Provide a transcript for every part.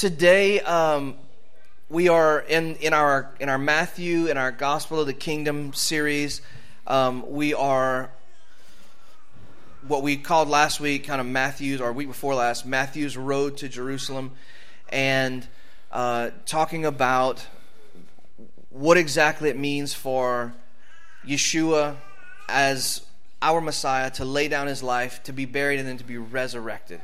Today, um, we are in, in our in our Matthew in our Gospel of the Kingdom series. Um, we are what we called last week, kind of Matthew's, or week before last, Matthew's Road to Jerusalem, and uh, talking about what exactly it means for Yeshua as our Messiah to lay down his life, to be buried, and then to be resurrected.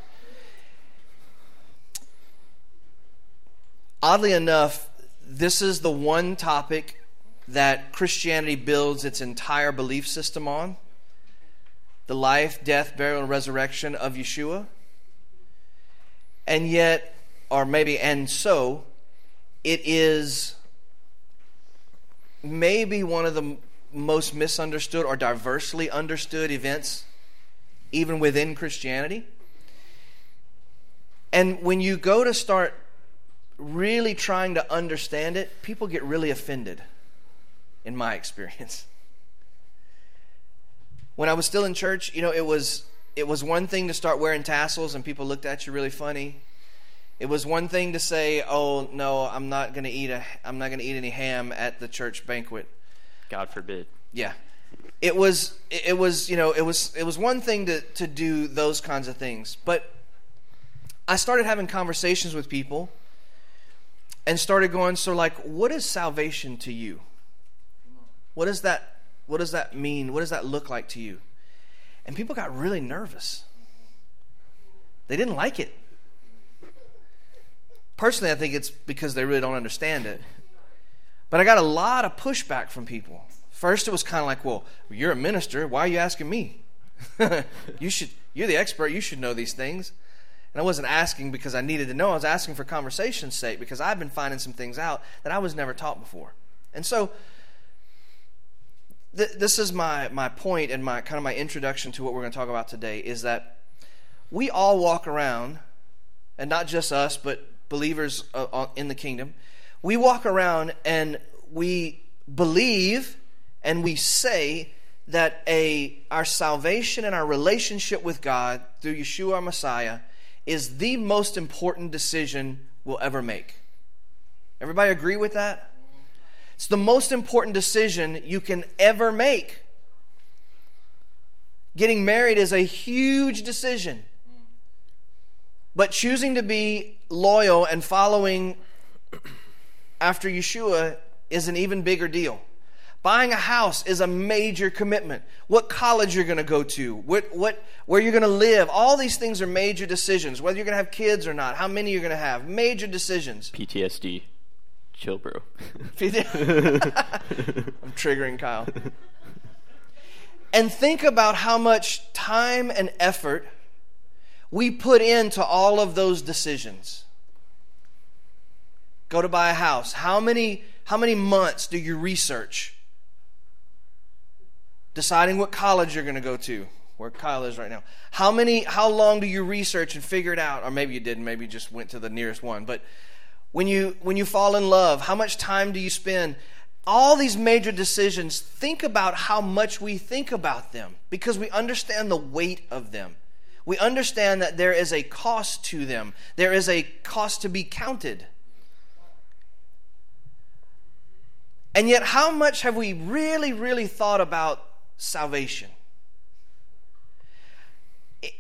Oddly enough, this is the one topic that Christianity builds its entire belief system on the life, death, burial, and resurrection of Yeshua. And yet, or maybe, and so, it is maybe one of the most misunderstood or diversely understood events, even within Christianity. And when you go to start really trying to understand it, people get really offended, in my experience. When I was still in church, you know, it was it was one thing to start wearing tassels and people looked at you really funny. It was one thing to say, "Oh no, I'm not going to eat a I'm not going to eat any ham at the church banquet." God forbid. Yeah. It was it was, you know, it was it was one thing to to do those kinds of things. But I started having conversations with people and started going, so like what is salvation to you? What does that what does that mean? What does that look like to you? And people got really nervous. They didn't like it. Personally, I think it's because they really don't understand it. But I got a lot of pushback from people. First, it was kind of like, well, you're a minister. Why are you asking me? you should, you're the expert. You should know these things. And I wasn't asking because I needed to know. I was asking for conversation's sake because I've been finding some things out that I was never taught before. And so, th- this is my, my point and my kind of my introduction to what we're going to talk about today is that we all walk around, and not just us, but believers uh, in the kingdom, we walk around and we believe and we say that a our salvation and our relationship with God through Yeshua our Messiah is the most important decision we'll ever make. Everybody agree with that? It's the most important decision you can ever make. Getting married is a huge decision. But choosing to be loyal and following after Yeshua is an even bigger deal. Buying a house is a major commitment. What college you're going to go to, what, what, where you're going to live, all these things are major decisions. Whether you're going to have kids or not, how many you're going to have, major decisions. PTSD. Chill, bro. I'm triggering Kyle. And think about how much time and effort we put into all of those decisions go to buy a house how many how many months do you research deciding what college you're going to go to where kyle is right now. How many how long do you research and figure it out? Or maybe you didn't maybe you just went to the nearest one. But when you when you fall in love how much time do you spend? All these major decisions think about how much we think about them because we understand the weight of them. We understand that there is a cost to them. There is a cost to be counted. And yet, how much have we really, really thought about salvation?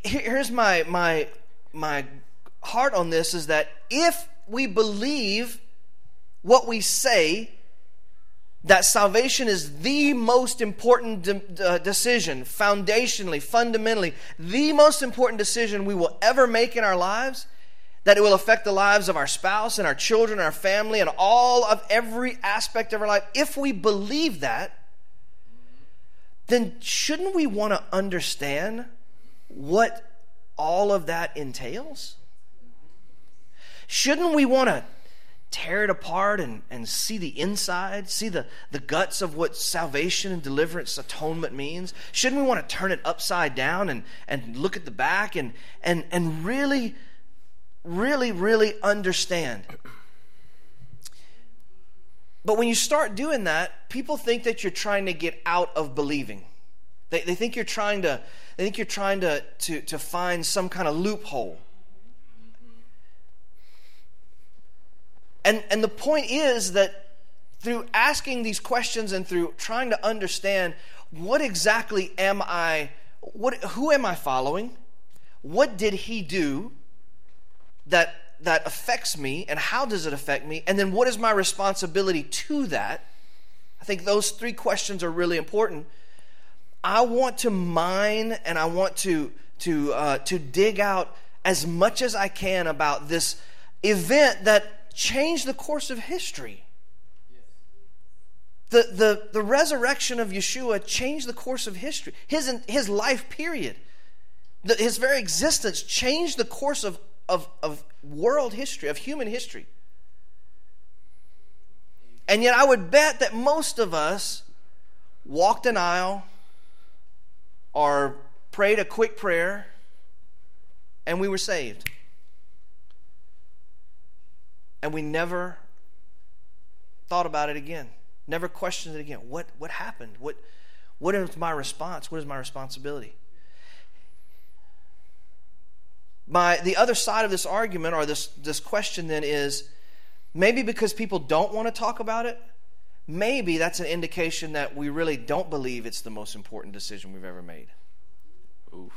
Here's my, my, my heart on this is that if we believe what we say, that salvation is the most important de- decision, foundationally, fundamentally, the most important decision we will ever make in our lives, that it will affect the lives of our spouse and our children, our family, and all of every aspect of our life. If we believe that, then shouldn't we want to understand what all of that entails? Shouldn't we want to tear it apart and, and see the inside, see the, the guts of what salvation and deliverance, atonement means? Shouldn't we want to turn it upside down and, and look at the back and, and, and really really, really understand. But when you start doing that, people think that you're trying to get out of believing. They, they think you're trying to they think you're trying to, to, to find some kind of loophole. And, and the point is that through asking these questions and through trying to understand what exactly am I, what, who am I following? What did he do that, that affects me, and how does it affect me? And then what is my responsibility to that? I think those three questions are really important. I want to mine and I want to, to, uh, to dig out as much as I can about this event that changed the course of history. The, the, the resurrection of Yeshua changed the course of history, his, his life period. The, his very existence changed the course of, of, of world history, of human history. And yet, I would bet that most of us walked an aisle or prayed a quick prayer and we were saved. And we never thought about it again, never questioned it again. What, what happened? What, what is my response? What is my responsibility? My, the other side of this argument or this, this question then is maybe because people don't want to talk about it, maybe that's an indication that we really don't believe it's the most important decision we've ever made. Oof.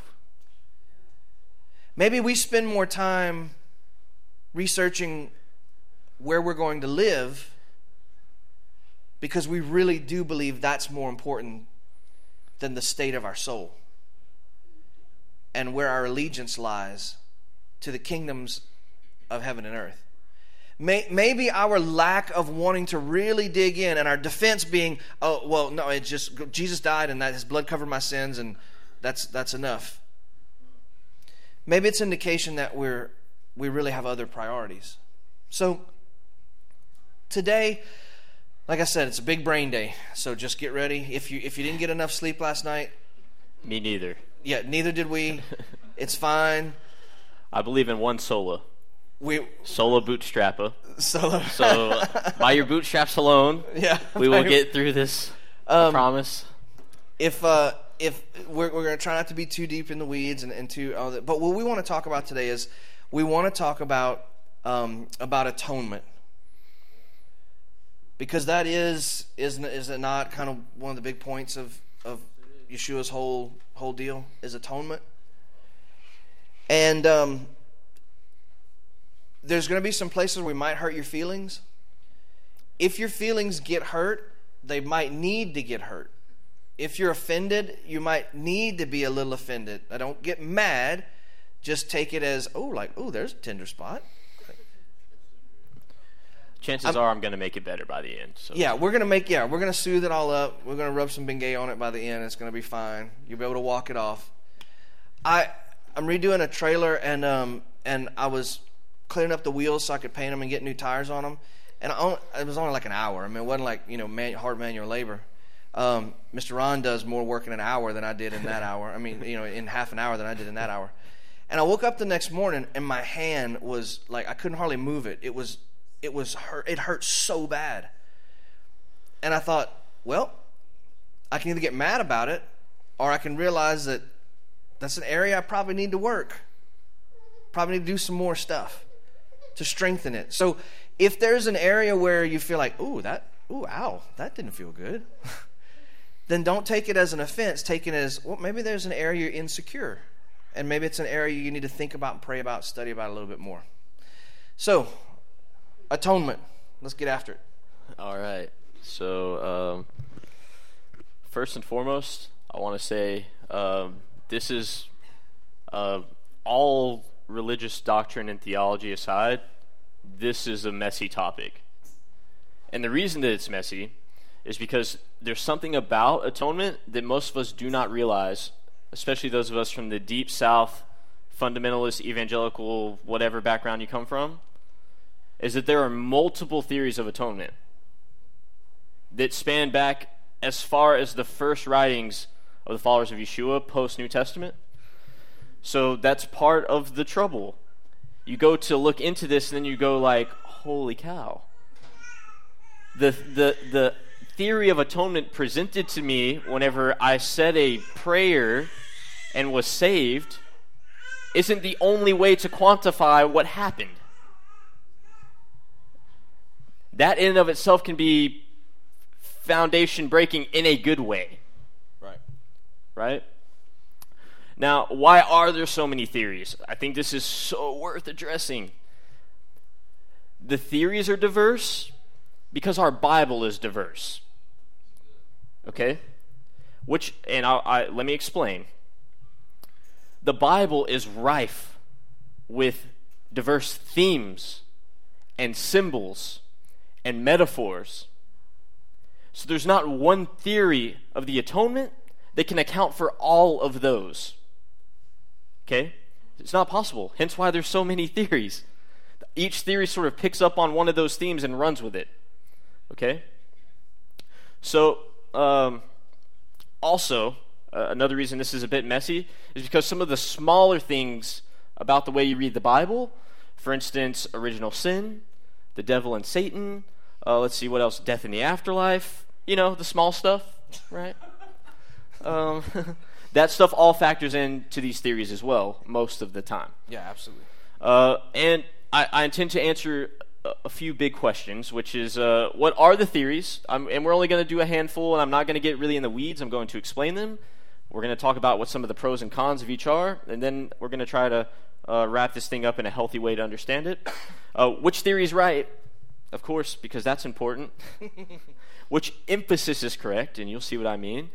Maybe we spend more time researching where we're going to live because we really do believe that's more important than the state of our soul and where our allegiance lies to the kingdoms of heaven and earth. maybe our lack of wanting to really dig in and our defense being, oh, well, no, it's just Jesus died and that his blood covered my sins and that's, that's enough. Maybe it's indication that we're, we really have other priorities. So, today, like I said, it's a big brain day. So just get ready. If you if you didn't get enough sleep last night, me neither. Yeah, neither did we. it's fine. I believe in one sola. We sola bootstrapper. Solo. so by your bootstraps alone, yeah, we will get through this. Um, promise. If uh, if we're, we're going to try not to be too deep in the weeds and, and too, uh, but what we want to talk about today is we want to talk about um, about atonement because that is is is it not kind of one of the big points of of Yeshua's whole whole deal is atonement, and um, there's going to be some places we might hurt your feelings. If your feelings get hurt, they might need to get hurt if you're offended, you might need to be a little offended. I don't get mad. Just take it as, oh, like, oh, there's a tender spot. Chances I'm, are I'm going to make it better by the end. So. Yeah, we're going to make, yeah, we're going to soothe it all up. We're going to rub some Bengay on it by the end. It's going to be fine. You'll be able to walk it off. I, I'm redoing a trailer, and, um, and I was clearing up the wheels so I could paint them and get new tires on them. And I, it was only like an hour. I mean, it wasn't like, you know, man, hard manual labor. Um, Mr. Ron does more work in an hour than I did in that hour. I mean, you know, in half an hour than I did in that hour. And I woke up the next morning and my hand was like I couldn't hardly move it. It was it was hurt. It hurt so bad. And I thought, well, I can either get mad about it or I can realize that that's an area I probably need to work. Probably need to do some more stuff to strengthen it. So if there's an area where you feel like, ooh, that, ooh, ow, that didn't feel good. then don't take it as an offense. Take it as, well, maybe there's an area you're insecure. And maybe it's an area you need to think about and pray about, study about a little bit more. So, atonement. Let's get after it. All right. So, um, first and foremost, I want to say um, this is uh, all religious doctrine and theology aside, this is a messy topic. And the reason that it's messy is because there's something about atonement that most of us do not realize, especially those of us from the deep south, fundamentalist, evangelical, whatever background you come from, is that there are multiple theories of atonement that span back as far as the first writings of the followers of Yeshua post New Testament. So that's part of the trouble. You go to look into this and then you go like, holy cow. The the the theory of atonement presented to me whenever I said a prayer and was saved isn't the only way to quantify what happened. That in and of itself can be foundation breaking in a good way. Right. Right? Now, why are there so many theories? I think this is so worth addressing. The theories are diverse because our Bible is diverse. Okay? Which, and I, I, let me explain. The Bible is rife with diverse themes and symbols and metaphors. So there's not one theory of the atonement that can account for all of those. Okay? It's not possible. Hence why there's so many theories. Each theory sort of picks up on one of those themes and runs with it. Okay? So, um, also, uh, another reason this is a bit messy is because some of the smaller things about the way you read the Bible, for instance, original sin, the devil and Satan, uh, let's see what else, death in the afterlife, you know, the small stuff, right? um, that stuff all factors into these theories as well, most of the time. Yeah, absolutely. Uh, and I, I, intend to answer a, a few big questions, which is uh, what are the theories? I'm, and we're only going to do a handful, and I'm not going to get really in the weeds. I'm going to explain them. We're going to talk about what some of the pros and cons of each are, and then we're going to try to uh, wrap this thing up in a healthy way to understand it. Uh, which theory is right? Of course, because that's important. which emphasis is correct, and you'll see what I mean.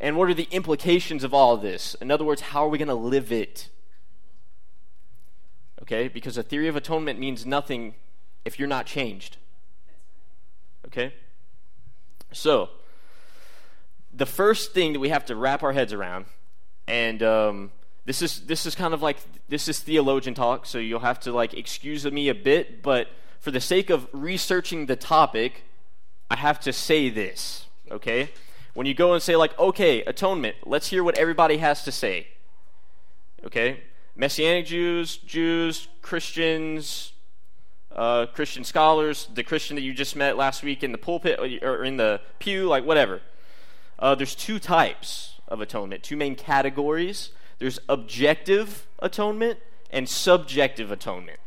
And what are the implications of all of this? In other words, how are we going to live it? Okay? Because a theory of atonement means nothing if you're not changed. Okay? So, the first thing that we have to wrap our heads around, and um, this is this is kind of like this is theologian talk, so you'll have to like excuse me a bit, but for the sake of researching the topic, I have to say this. Okay, when you go and say like, okay, atonement, let's hear what everybody has to say. Okay, Messianic Jews, Jews, Christians, uh, Christian scholars, the Christian that you just met last week in the pulpit or in the pew, like whatever. Uh, there's two types of atonement, two main categories. There's objective atonement and subjective atonement.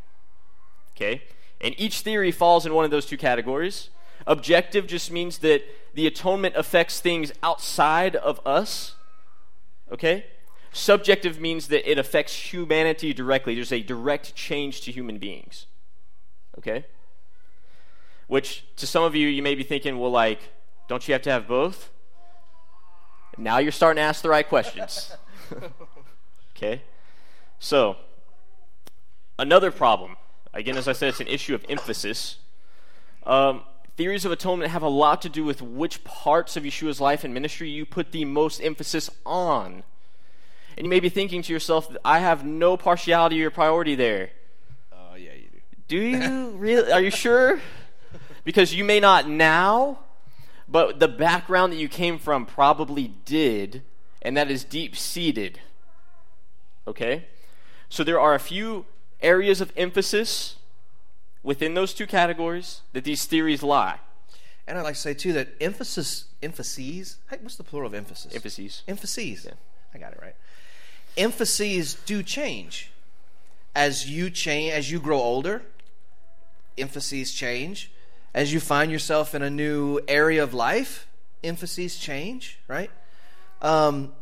Okay? And each theory falls in one of those two categories. Objective just means that the atonement affects things outside of us. Okay? Subjective means that it affects humanity directly. There's a direct change to human beings. Okay? Which, to some of you, you may be thinking, well, like, don't you have to have both? Now you're starting to ask the right questions. okay? So, another problem. Again, as I said, it's an issue of emphasis. Um, theories of atonement have a lot to do with which parts of Yeshua's life and ministry you put the most emphasis on. And you may be thinking to yourself, I have no partiality or priority there. Oh, uh, yeah, you do. Do you really? Are you sure? Because you may not now, but the background that you came from probably did, and that is deep seated. Okay? So there are a few areas of emphasis within those two categories that these theories lie. And I'd like to say, too, that emphasis, emphases, what's the plural of emphasis? Emphases. Emphases. Yeah. I got it right. Emphases do change. As you change, as you grow older, emphases change as you find yourself in a new area of life, emphases change, right? Um,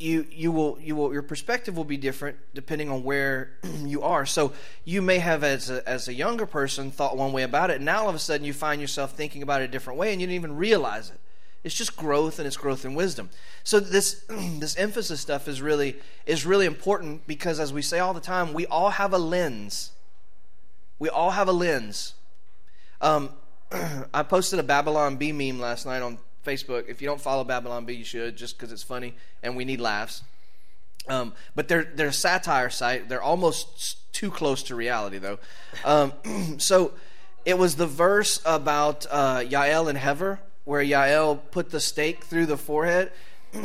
you you will you will your perspective will be different depending on where you are. So you may have as a, as a younger person thought one way about it, and now all of a sudden you find yourself thinking about it a different way, and you didn't even realize it. It's just growth, and it's growth in wisdom. So this this emphasis stuff is really is really important because, as we say all the time, we all have a lens. We all have a lens. Um, I posted a Babylon Bee meme last night on Facebook. If you don't follow Babylon Bee, you should, just because it's funny and we need laughs. Um, but they're they're a satire site. They're almost too close to reality, though. Um, so it was the verse about uh, Yael and Hever, where Yael put the stake through the forehead,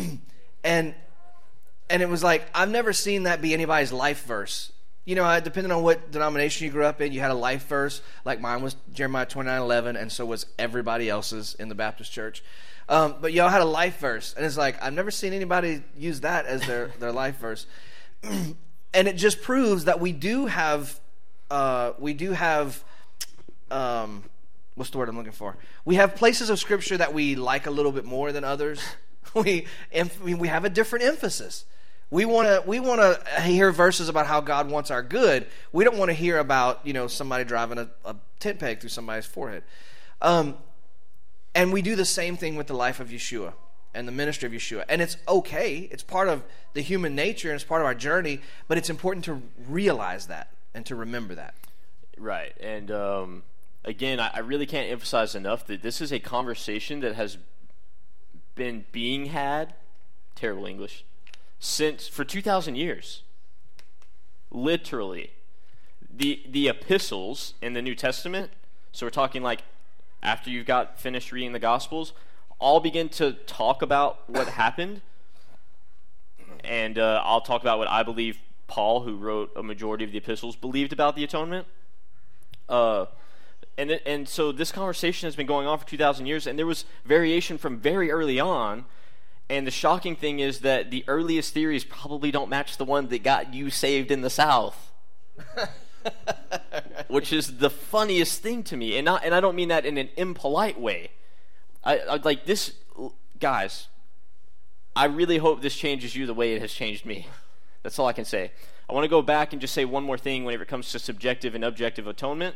and and it was like I've never seen that be anybody's life verse you know, depending on what denomination you grew up in, you had a life verse. Like mine was Jeremiah twenty nine eleven, and so was everybody else's in the Baptist church. Um, but y'all had a life verse, and it's like I've never seen anybody use that as their their life verse, and it just proves that we do have uh, we do have um, what's the word I'm looking for? We have places of Scripture that we like a little bit more than others. we we have a different emphasis. We want to we want to hear verses about how God wants our good. We don't want to hear about you know somebody driving a, a tent peg through somebody's forehead. Um, and we do the same thing with the life of Yeshua and the ministry of Yeshua. And it's okay. It's part of the human nature and it's part of our journey. But it's important to realize that and to remember that. Right. And um, again, I, I really can't emphasize enough that this is a conversation that has been being had. Terrible English since for 2000 years. Literally. The the epistles in the new testament so we're talking like after you've got finished reading the gospels all begin to talk about what happened. And uh, i'll talk about what i believe paul who wrote a majority of the epistles believed about the atonement. Uh, and, and so this conversation has been going on for 2000 years and there was variation from very early on and the shocking thing is that the earliest theories probably don't match the one that got you saved in the South. Which is the funniest thing to me. And, not, and I don't mean that in an impolite way. I, I like this, guys, I really hope this changes you the way it has changed me. That's all I can say. I want to go back and just say one more thing whenever it comes to subjective and objective atonement.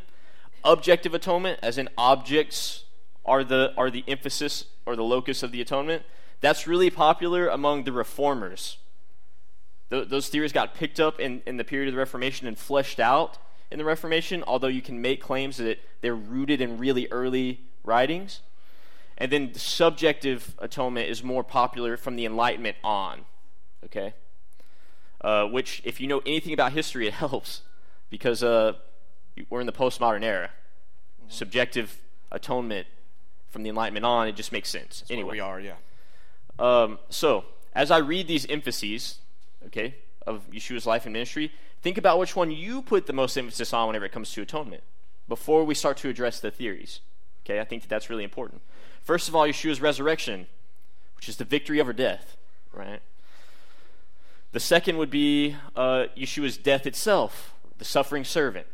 Objective atonement, as in objects, are the are the emphasis or the locus of the atonement. That's really popular among the reformers. Th- those theories got picked up in, in the period of the Reformation and fleshed out in the Reformation, although you can make claims that they're rooted in really early writings. And then the subjective atonement is more popular from the Enlightenment on. Okay? Uh, which, if you know anything about history, it helps because uh, we're in the postmodern era. Mm-hmm. Subjective atonement from the Enlightenment on, it just makes sense. That's anyway, we are, yeah. Um, so, as I read these emphases, okay, of Yeshua's life and ministry, think about which one you put the most emphasis on whenever it comes to atonement before we start to address the theories. Okay, I think that that's really important. First of all, Yeshua's resurrection, which is the victory over death, right? The second would be uh, Yeshua's death itself, the suffering servant.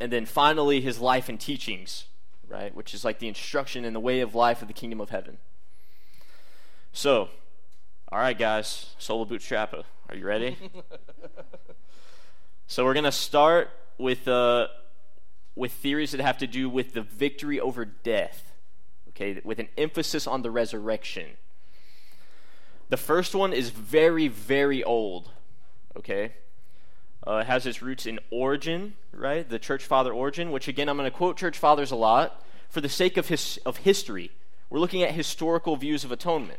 And then finally, his life and teachings, right? Which is like the instruction and the way of life of the kingdom of heaven. So, all right, guys, solo bootstrapper, are you ready? so we're gonna start with uh, with theories that have to do with the victory over death. Okay, with an emphasis on the resurrection. The first one is very, very old. Okay, uh, it has its roots in Origen, right? The church father Origen, which again I'm going to quote church fathers a lot for the sake of his of history. We're looking at historical views of atonement.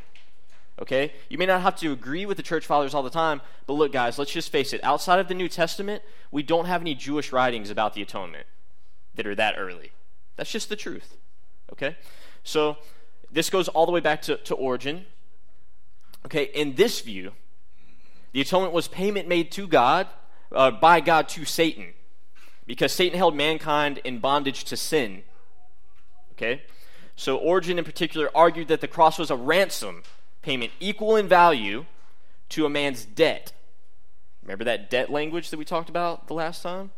Okay? You may not have to agree with the church fathers all the time, but look, guys, let's just face it. Outside of the New Testament, we don't have any Jewish writings about the atonement that are that early. That's just the truth. Okay? So, this goes all the way back to, to Origen. Okay, in this view, the atonement was payment made to God, uh, by God to Satan, because Satan held mankind in bondage to sin. Okay? So, Origen in particular argued that the cross was a ransom payment equal in value to a man's debt. Remember that debt language that we talked about the last time?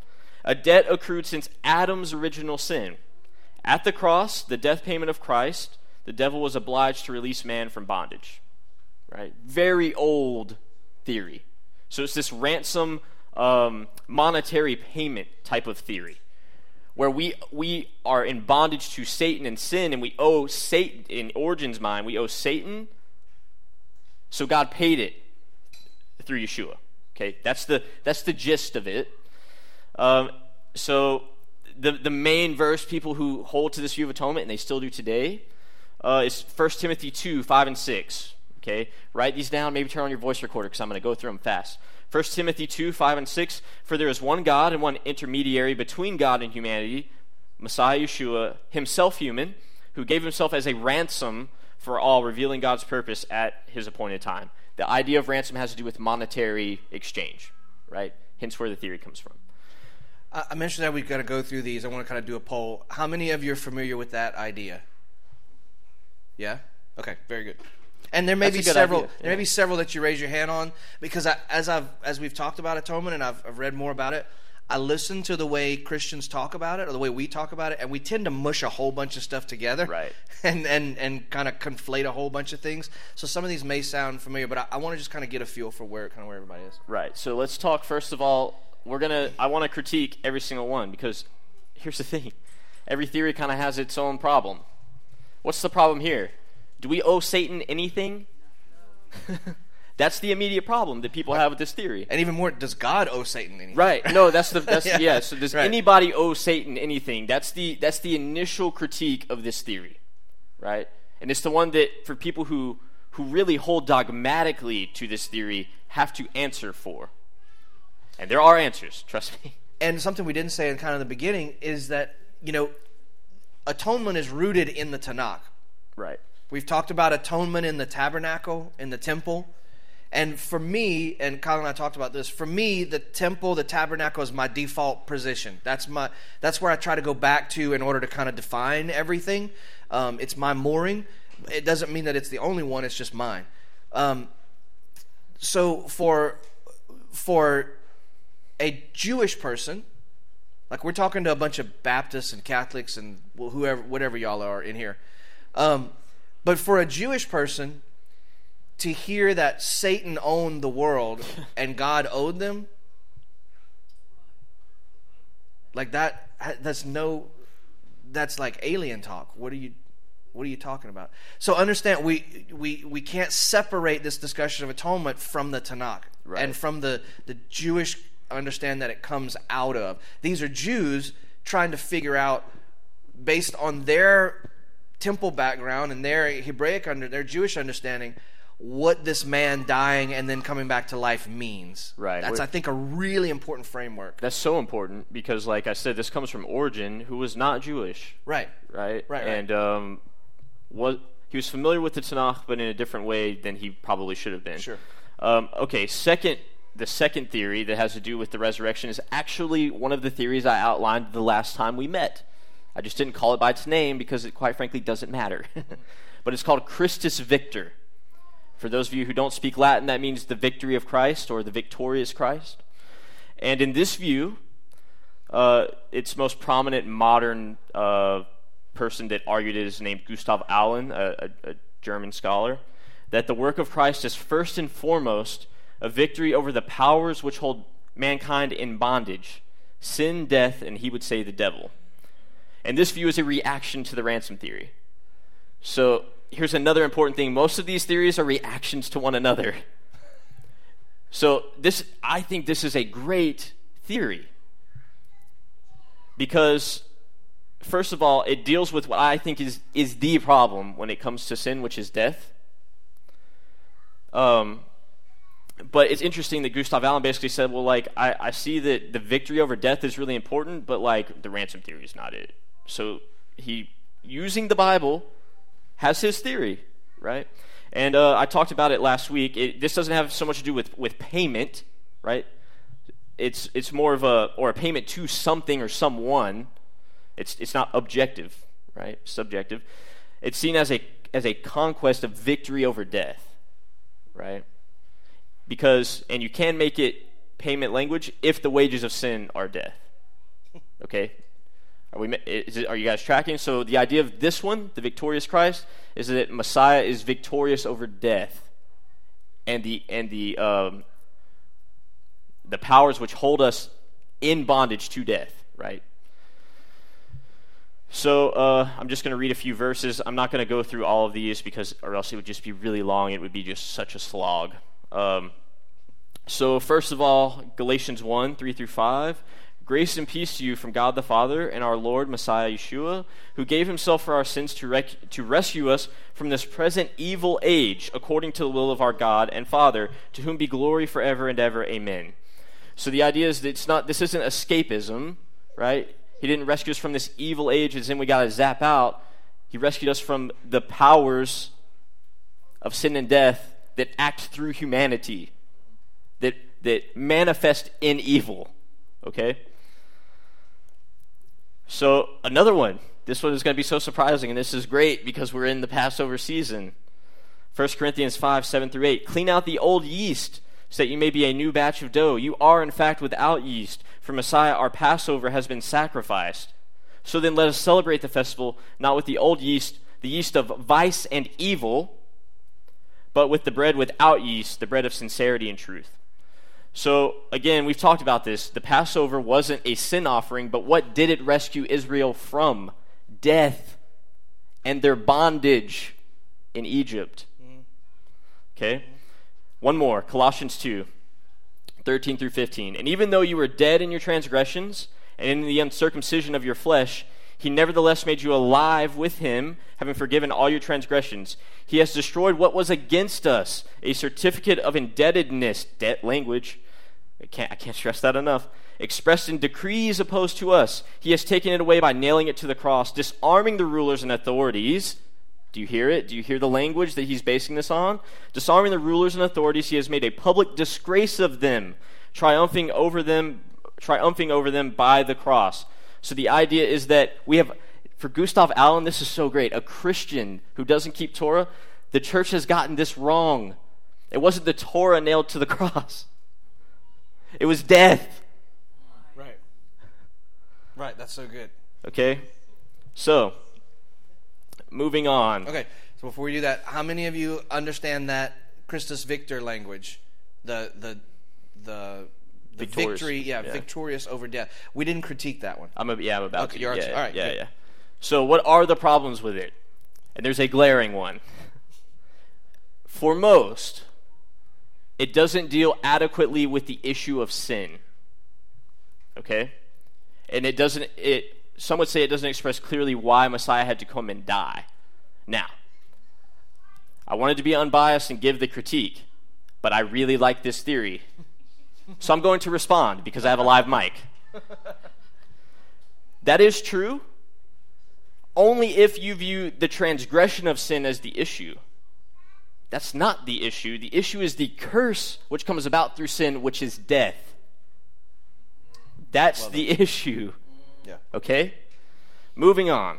A debt accrued since Adam's original sin. At the cross, the death payment of Christ, the devil was obliged to release man from bondage. Right? Very old theory. So it's this ransom um, monetary payment type of theory where we we are in bondage to Satan and sin, and we owe Satan in Origen's mind, we owe Satan so God paid it through Yeshua. Okay, that's the that's the gist of it. Um, so the the main verse people who hold to this view of atonement and they still do today uh, is 1 Timothy two five and six. Okay, write these down. Maybe turn on your voice recorder because I'm going to go through them fast. 1 Timothy 2 5 and 6 For there is one God and one intermediary between God and humanity, Messiah Yeshua, himself human, who gave himself as a ransom for all, revealing God's purpose at his appointed time. The idea of ransom has to do with monetary exchange, right? Hence where the theory comes from. I mentioned that we've got to go through these. I want to kind of do a poll. How many of you are familiar with that idea? Yeah? Okay, very good. And there may That's be several. Idea. There may be several that you raise your hand on because I, as I've as we've talked about atonement and I've, I've read more about it, I listen to the way Christians talk about it or the way we talk about it, and we tend to mush a whole bunch of stuff together, Right. And and and kind of conflate a whole bunch of things. So some of these may sound familiar, but I, I want to just kind of get a feel for where kind of where everybody is. Right. So let's talk first of all. We're gonna. I want to critique every single one because here's the thing: every theory kind of has its own problem. What's the problem here? Do we owe Satan anything? that's the immediate problem that people have with this theory. And even more, does God owe Satan anything? Right. No, that's the that's yeah. Yeah. So does Right. anybody owe Satan anything? That's the that's the initial critique of this theory, right? And it's the one that for people who who really hold dogmatically to this theory have to answer for. And there are answers, trust me. And something we didn't say in kind of the beginning is that you know, atonement is rooted in the Tanakh. Right. We've talked about atonement in the tabernacle, in the temple. And for me, and Kyle and I talked about this, for me, the temple, the tabernacle is my default position. That's my that's where I try to go back to in order to kind of define everything. Um, it's my mooring. It doesn't mean that it's the only one, it's just mine. Um, so for for a Jewish person, like we're talking to a bunch of Baptists and Catholics and whoever, whatever y'all are in here. Um, but for a Jewish person to hear that Satan owned the world and God owed them, like that, that's no, that's like alien talk. What are you, what are you talking about? So understand, we we we can't separate this discussion of atonement from the Tanakh Right. and from the the Jewish understand that it comes out of. These are Jews trying to figure out based on their temple background and their Hebraic under their Jewish understanding what this man dying and then coming back to life means. Right. That's I think a really important framework. That's so important because like I said this comes from Origen who was not Jewish, Right. right? Right, right. And um was he was familiar with the Tanakh but in a different way than he probably should have been. Sure. Um, okay, second the second theory that has to do with the resurrection is actually one of the theories I outlined the last time we met. I just didn't call it by its name because it quite frankly doesn't matter. but it's called Christus Victor. For those of you who don't speak Latin, that means the victory of Christ or the victorious Christ. And in this view, uh, its most prominent modern uh, person that argued it is named Gustav Allen, a, a, a German scholar, that the work of Christ is first and foremost a victory over the powers which hold mankind in bondage sin, death, and he would say the devil. And this view is a reaction to the ransom theory. So here's another important thing most of these theories are reactions to one another. So this I think this is a great theory. Because first of all, it deals with what I think is is the problem when it comes to sin, which is death. Um but it's interesting that Gustav Allen basically said, well, like, I, I see that the victory over death is really important, but, like, the ransom theory is not it. So he, using the Bible, has his theory, right? And uh, I talked about it last week. It, this doesn't have so much to do with, with payment, right? It's, it's more of a, or a payment to something or someone. It's, it's not objective, right? Subjective. It's seen as a, as a conquest of victory over death, right? because and you can make it payment language if the wages of sin are death. Okay, are we? It, are you guys tracking? So the idea of this one, the victorious Christ, is that Messiah is victorious over death, and the and the um, the powers which hold us in bondage to death. Right. So uh, I'm just going to read a few verses. I'm not going to go through all of these because, or else it would just be really long. It would be just such a slog. Um, so, first of all, Galatians 1 3 through 5. Grace and peace to you from God the Father and our Lord Messiah Yeshua, who gave himself for our sins to, rec- to rescue us from this present evil age, according to the will of our God and Father, to whom be glory forever and ever. Amen. So the idea is that it's not this isn't escapism, right? He didn't rescue us from this evil age as in we gotta zap out. He rescued us from the powers of sin and death that act through humanity, that that manifest in evil. Okay? So another one. This one is going to be so surprising, and this is great because we're in the Passover season. 1 Corinthians 5, 7 through 8. Clean out the old yeast so that you may be a new batch of dough. You are, in fact, without yeast, for Messiah, our Passover, has been sacrificed. So then let us celebrate the festival not with the old yeast, the yeast of vice and evil, but with the bread without yeast, the bread of sincerity and truth. So, again, we've talked about this. The Passover wasn't a sin offering, but what did it rescue Israel from? Death and their bondage in Egypt. Okay? One more Colossians 2 13 through 15. And even though you were dead in your transgressions and in the uncircumcision of your flesh, he nevertheless made you alive with him, having forgiven all your transgressions. He has destroyed what was against us, a certificate of indebtedness, debt language I can't, I can't stress that enough. Expressed in decrees opposed to us. He has taken it away by nailing it to the cross, disarming the rulers and authorities. Do you hear it? Do you hear the language that he's basing this on? Disarming the rulers and authorities, he has made a public disgrace of them, triumphing over them, triumphing over them by the cross. So the idea is that we have, for Gustav Allen, this is so great. A Christian who doesn't keep Torah, the church has gotten this wrong. It wasn't the Torah nailed to the cross. It was death. Right. Right, that's so good. Okay? So, moving on. Okay, so before we do that, how many of you understand that Christus Victor language? The the the the Victorious. victory, yeah, Yeah. victorious over death. We didn't critique that one. I'm a, yeah, I'm about Okay, to. you're yeah, all right, yeah, good. yeah. So, what are the problems with it? And there's a glaring one. For most, it doesn't deal adequately with the issue of sin. Okay? And it doesn't it some would say it doesn't express clearly why Messiah had to come and die. Now, I wanted to be unbiased and give the critique, but I really like this theory. So I'm going to respond because I have a live mic. That is true only if you view the transgression of sin as the issue. That's not the issue. The issue is the curse which comes about through sin, which is death. That's the issue. Yeah. Okay? Moving on.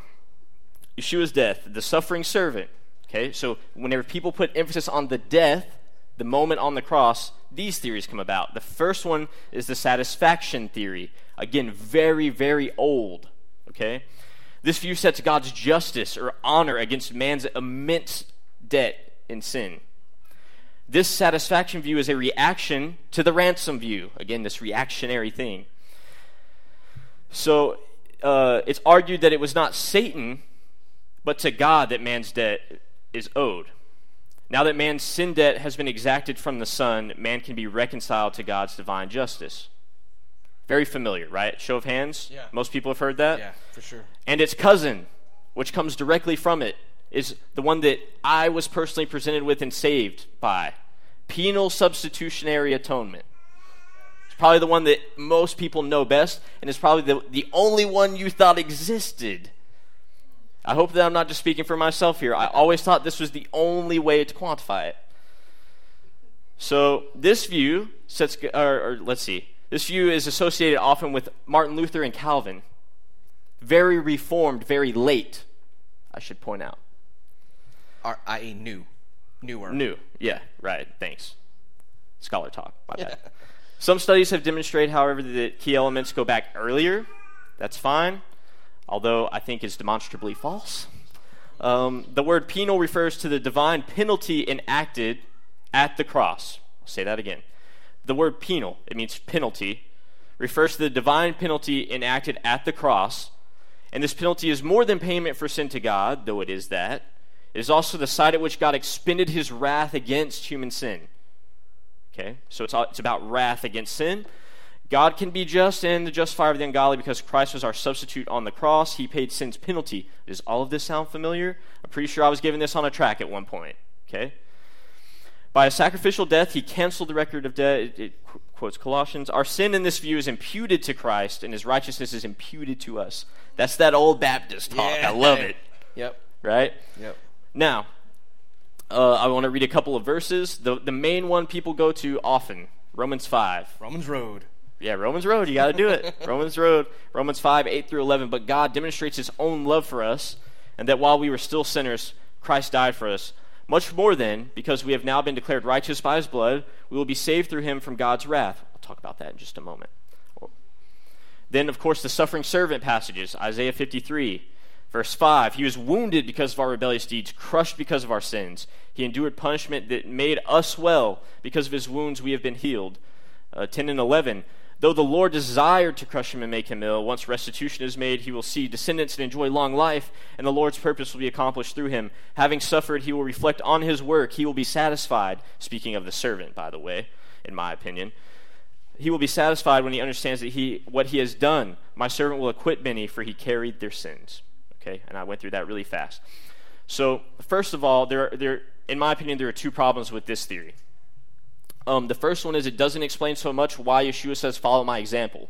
Yeshua's death, the suffering servant. Okay? So whenever people put emphasis on the death, the moment on the cross, these theories come about. The first one is the satisfaction theory. Again, very, very old. Okay? This view sets God's justice or honor against man's immense debt in sin. This satisfaction view is a reaction to the ransom view. Again, this reactionary thing. So uh, it's argued that it was not Satan, but to God that man's debt is owed. Now that man's sin debt has been exacted from the Son, man can be reconciled to God's divine justice. Very familiar, right? Show of hands? Yeah. Most people have heard that? Yeah, for sure. And its cousin, which comes directly from it, is the one that I was personally presented with and saved by penal substitutionary atonement. It's probably the one that most people know best, and it's probably the, the only one you thought existed. I hope that I'm not just speaking for myself here. I always thought this was the only way to quantify it. So this view sets, or, or let's see, this view is associated often with Martin Luther and Calvin. Very reformed, very late, I should point out. R- i.e. new. Newer. New, yeah, right. Thanks. Scholar talk. My bad. Some studies have demonstrated, however, that key elements go back earlier. That's fine, although I think is demonstrably false. Um, the word penal refers to the divine penalty enacted at the cross. I'll say that again. The word penal, it means penalty, refers to the divine penalty enacted at the cross. And this penalty is more than payment for sin to God, though it is that. It is also the site at which God expended his wrath against human sin. Okay? So it's, all, it's about wrath against sin. God can be just and the justifier of the ungodly because Christ was our substitute on the cross. He paid sin's penalty. Does all of this sound familiar? I'm pretty sure I was given this on a track at one point. Okay? By a sacrificial death, he canceled the record of debt. It, it qu- quotes Colossians. Our sin in this view is imputed to Christ, and his righteousness is imputed to us. That's that old Baptist talk. Yeah. I love it. Yep. Right? Yep. Now, uh, I want to read a couple of verses. The, the main one people go to often Romans 5. Romans Road. Yeah, Romans Road, you got to do it. Romans Road, Romans 5, 8 through 11. But God demonstrates his own love for us, and that while we were still sinners, Christ died for us. Much more then, because we have now been declared righteous by his blood, we will be saved through him from God's wrath. I'll talk about that in just a moment. Then, of course, the suffering servant passages Isaiah 53, verse 5. He was wounded because of our rebellious deeds, crushed because of our sins. He endured punishment that made us well. Because of his wounds, we have been healed. Uh, 10 and 11. Though the Lord desired to crush him and make him ill, once restitution is made, he will see descendants and enjoy long life, and the Lord's purpose will be accomplished through him. Having suffered, he will reflect on his work. He will be satisfied. Speaking of the servant, by the way, in my opinion. He will be satisfied when he understands that he what he has done. My servant will acquit many, for he carried their sins. Okay, and I went through that really fast. So, first of all, there, there, in my opinion, there are two problems with this theory. Um, the first one is it doesn't explain so much why Yeshua says, follow my example.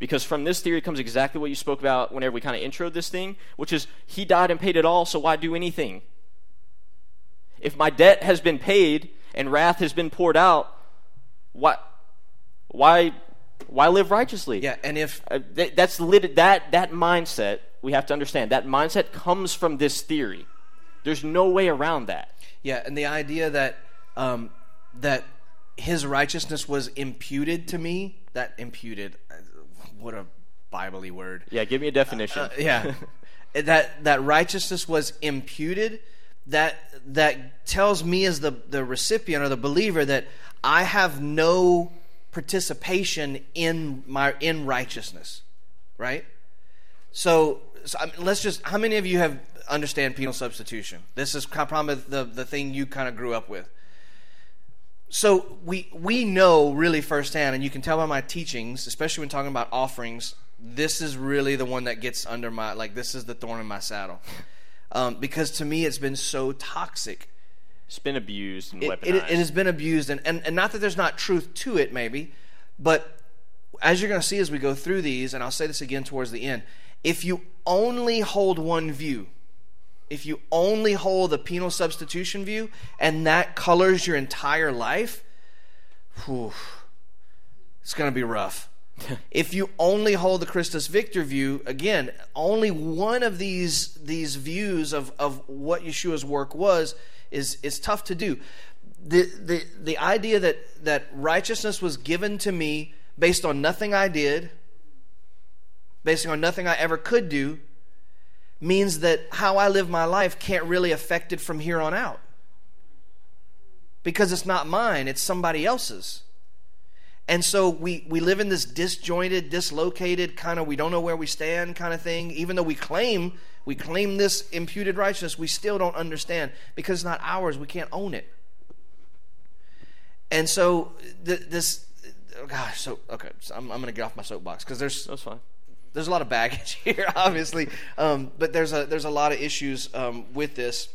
Because from this theory comes exactly what you spoke about whenever we kind of intro this thing, which is he died and paid it all, so why do anything? If my debt has been paid and wrath has been poured out, why, why, why live righteously? Yeah, and if uh, th- that's lit- that that mindset we have to understand. That mindset comes from this theory. There's no way around that. Yeah, and the idea that um, that his righteousness was imputed to me. That imputed, uh, what a biblically word. Yeah, give me a definition. Uh, yeah, that that righteousness was imputed. That that tells me as the the recipient or the believer that I have no participation in my in righteousness, right? So, so I mean, let's just. How many of you have understand penal substitution? This is probably the the thing you kind of grew up with so we we know really firsthand, and you can tell by my teachings, especially when talking about offerings, this is really the one that gets under my like this is the thorn in my saddle, um, because to me it's been so toxic. It's been abused and it, weaponized. It, it has been abused, and, and and not that there's not truth to it, maybe, but as you're going to see as we go through these, and I'll say this again towards the end, if you only hold one view if you only hold the penal substitution view and that colors your entire life, whew, it's going to be rough. if you only hold the Christus Victor view, again, only one of these these views of, of what Yeshua's work was is is tough to do. The the the idea that that righteousness was given to me based on nothing I did, based on nothing I ever could do, means that how I live my life can't really affect it from here on out. Because it's not mine, it's somebody else's. And so we, we live in this disjointed, dislocated kind of we don't know where we stand kind of thing. Even though we claim we claim this imputed righteousness, we still don't understand because it's not ours. We can't own it. And so th- this, oh gosh, so okay, so I'm, I'm going to get off my soapbox because there's that's fine there's a lot of baggage here, obviously, um, but there's a there's a lot of issues um, with this.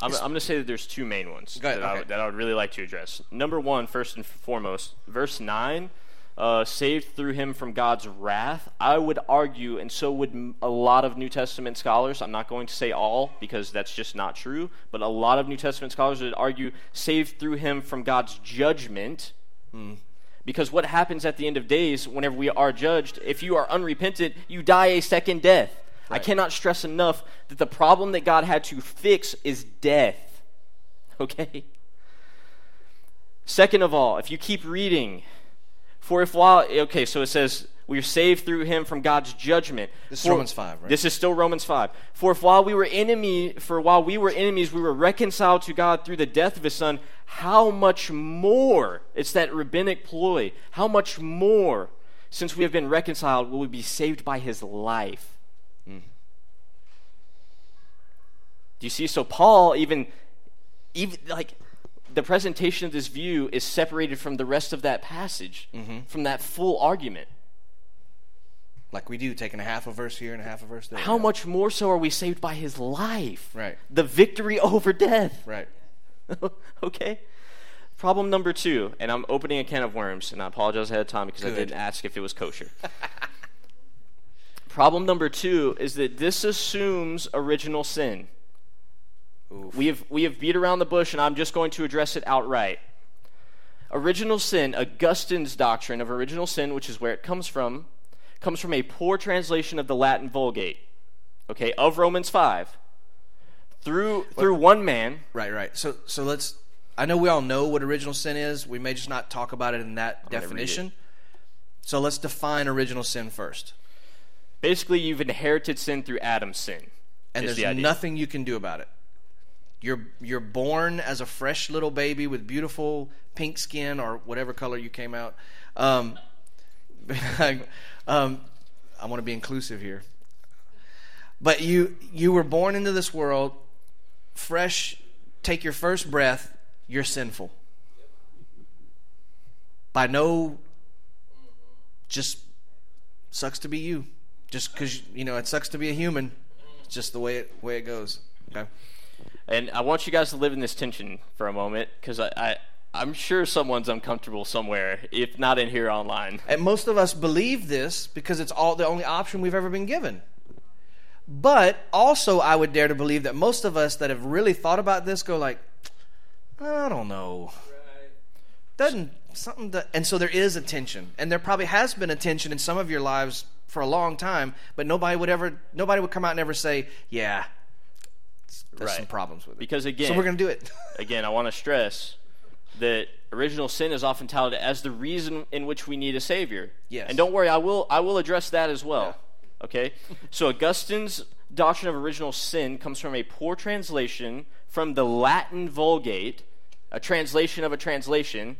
I'm, I'm going to say that there's two main ones that, okay. I, that I would really like to address. Number one, first and foremost, verse nine, uh, saved through him from God's wrath. I would argue, and so would a lot of New Testament scholars. I'm not going to say all because that's just not true, but a lot of New Testament scholars would argue saved through him from God's judgment. Hmm. Because what happens at the end of days, whenever we are judged, if you are unrepentant, you die a second death. Right. I cannot stress enough that the problem that God had to fix is death. Okay? Second of all, if you keep reading, for if while, okay, so it says, we are saved through him from God's judgment. This for, is Romans 5, right? This is still Romans 5. For if while we were enemy for while we were enemies we were reconciled to God through the death of his son, how much more, it's that rabbinic ploy, how much more since we have been reconciled will we be saved by his life? Mm. Do you see so Paul even even like the presentation of this view is separated from the rest of that passage, mm-hmm. from that full argument like we do, taking a half a verse here and a half a verse there. How yeah. much more so are we saved by his life? Right. The victory over death. Right. okay. Problem number two, and I'm opening a can of worms, and I apologize ahead of time because Good. I didn't ask if it was kosher. Problem number two is that this assumes original sin. Oof. We have we have beat around the bush, and I'm just going to address it outright. Original sin, Augustine's doctrine of original sin, which is where it comes from, comes from a poor translation of the Latin Vulgate, okay, of Romans 5. through through one man. Right, right. So so let's I know we all know what original sin is. We may just not talk about it in that read definition. So let's define original sin first. Basically, you've inherited sin through Adam's sin. And is the there's nothing you can do about it. You're you're born as a fresh little baby with beautiful pink skin or whatever color you came out. Um, um, I want to be inclusive here. But you you were born into this world fresh. Take your first breath. You're sinful. By no, just sucks to be you. Just because you know it sucks to be a human. It's just the way it way it goes. Okay. And I want you guys to live in this tension for a moment because I, I I'm sure someone's uncomfortable somewhere, if not in here online. And most of us believe this because it's all the only option we've ever been given. But also, I would dare to believe that most of us that have really thought about this go like, I don't know. Doesn't something that, and so there is a tension, and there probably has been a tension in some of your lives for a long time. But nobody would ever, nobody would come out and ever say, "Yeah, there's some problems with it." Because again, so we're gonna do it. again, I want to stress that original sin is often touted as the reason in which we need a savior. Yes. And don't worry, I will I will address that as well. Okay? so Augustine's doctrine of original sin comes from a poor translation from the Latin Vulgate, a translation of a translation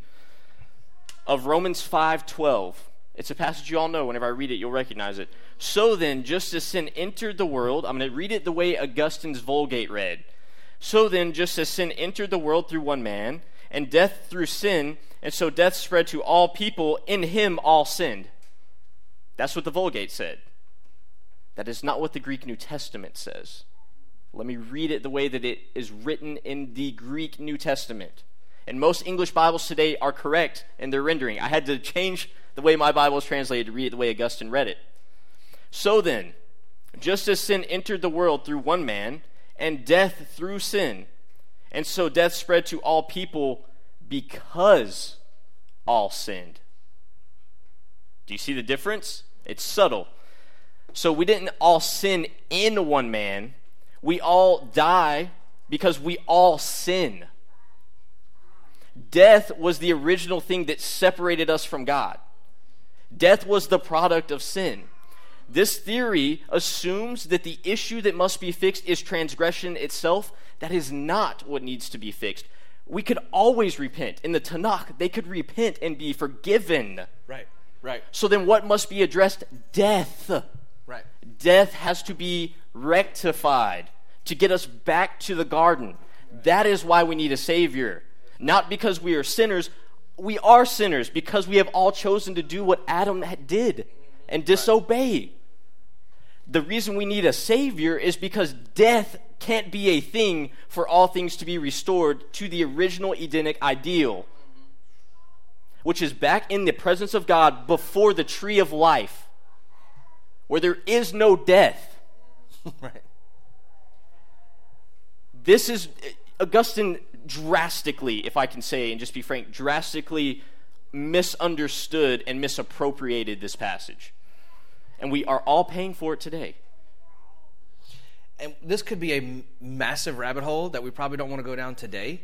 of Romans 5:12. It's a passage you all know. Whenever I read it, you'll recognize it. So then, just as sin entered the world, I'm going to read it the way Augustine's Vulgate read. So then, just as sin entered the world through one man, and death through sin, and so death spread to all people, in him all sinned. That's what the Vulgate said. That is not what the Greek New Testament says. Let me read it the way that it is written in the Greek New Testament. And most English Bibles today are correct in their rendering. I had to change the way my Bible is translated to read it the way Augustine read it. So then, just as sin entered the world through one man, and death through sin, and so death spread to all people because all sinned. Do you see the difference? It's subtle. So we didn't all sin in one man, we all die because we all sin. Death was the original thing that separated us from God. Death was the product of sin. This theory assumes that the issue that must be fixed is transgression itself. That is not what needs to be fixed. We could always repent. In the Tanakh, they could repent and be forgiven. right, right, So then what must be addressed? Death. right. Death has to be rectified to get us back to the garden. That is why we need a Savior. Not because we are sinners. We are sinners because we have all chosen to do what Adam had- did and disobey. The reason we need a Savior is because death can't be a thing for all things to be restored to the original Edenic ideal, which is back in the presence of God before the tree of life where there is no death. right. This is Augustine drastically, if I can say and just be frank, drastically misunderstood and misappropriated this passage. And we are all paying for it today. and this could be a massive rabbit hole that we probably don't want to go down today.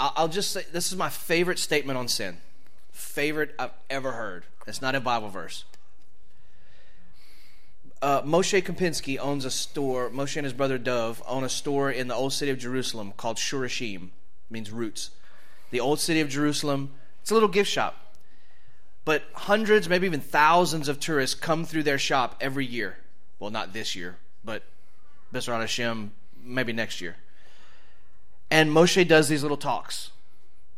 I'll, just say this is my favorite statement on sin, favorite I've ever heard. It's not a Bible verse. Uh, Moshe Kempinski owns a store. Moshe and his brother Dov own a store in the old city of Jerusalem called Shorashim, means roots. The old city of Jerusalem. It's a little gift shop but hundreds, maybe even thousands of tourists come through their shop every year. Well, not this year, but B'ezrat Hashem, maybe next year. And Moshe does these little talks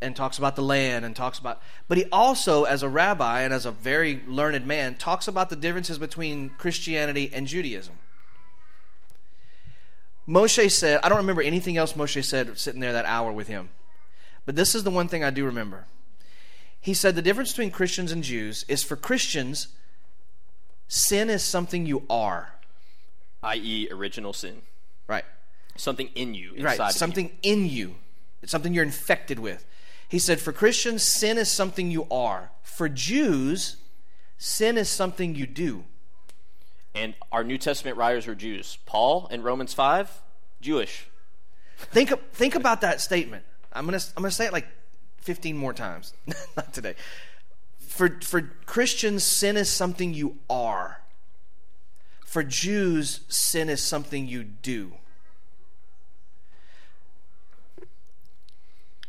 and talks about the land and talks about, but he also, as a rabbi and as a very learned man, talks about the differences between Christianity and Judaism. Moshe said, I don't remember anything else Moshe said sitting there that hour with him, but this is the one thing I do remember he said the difference between Christians and Jews is for Christians, sin is something you are. i.e., original sin. Right. Something in you, inside Right. of you. Something in you. It's something you're infected with. He said for Christians, sin is something you are. For Jews, sin is something you do. And our New Testament writers were Jews. Paul in Romans 5, Jewish. Think think about that statement. I'm gonna I'm gonna say it like 15 more times. Not today. For for Christians, sin is something you are. For Jews, sin is something you do.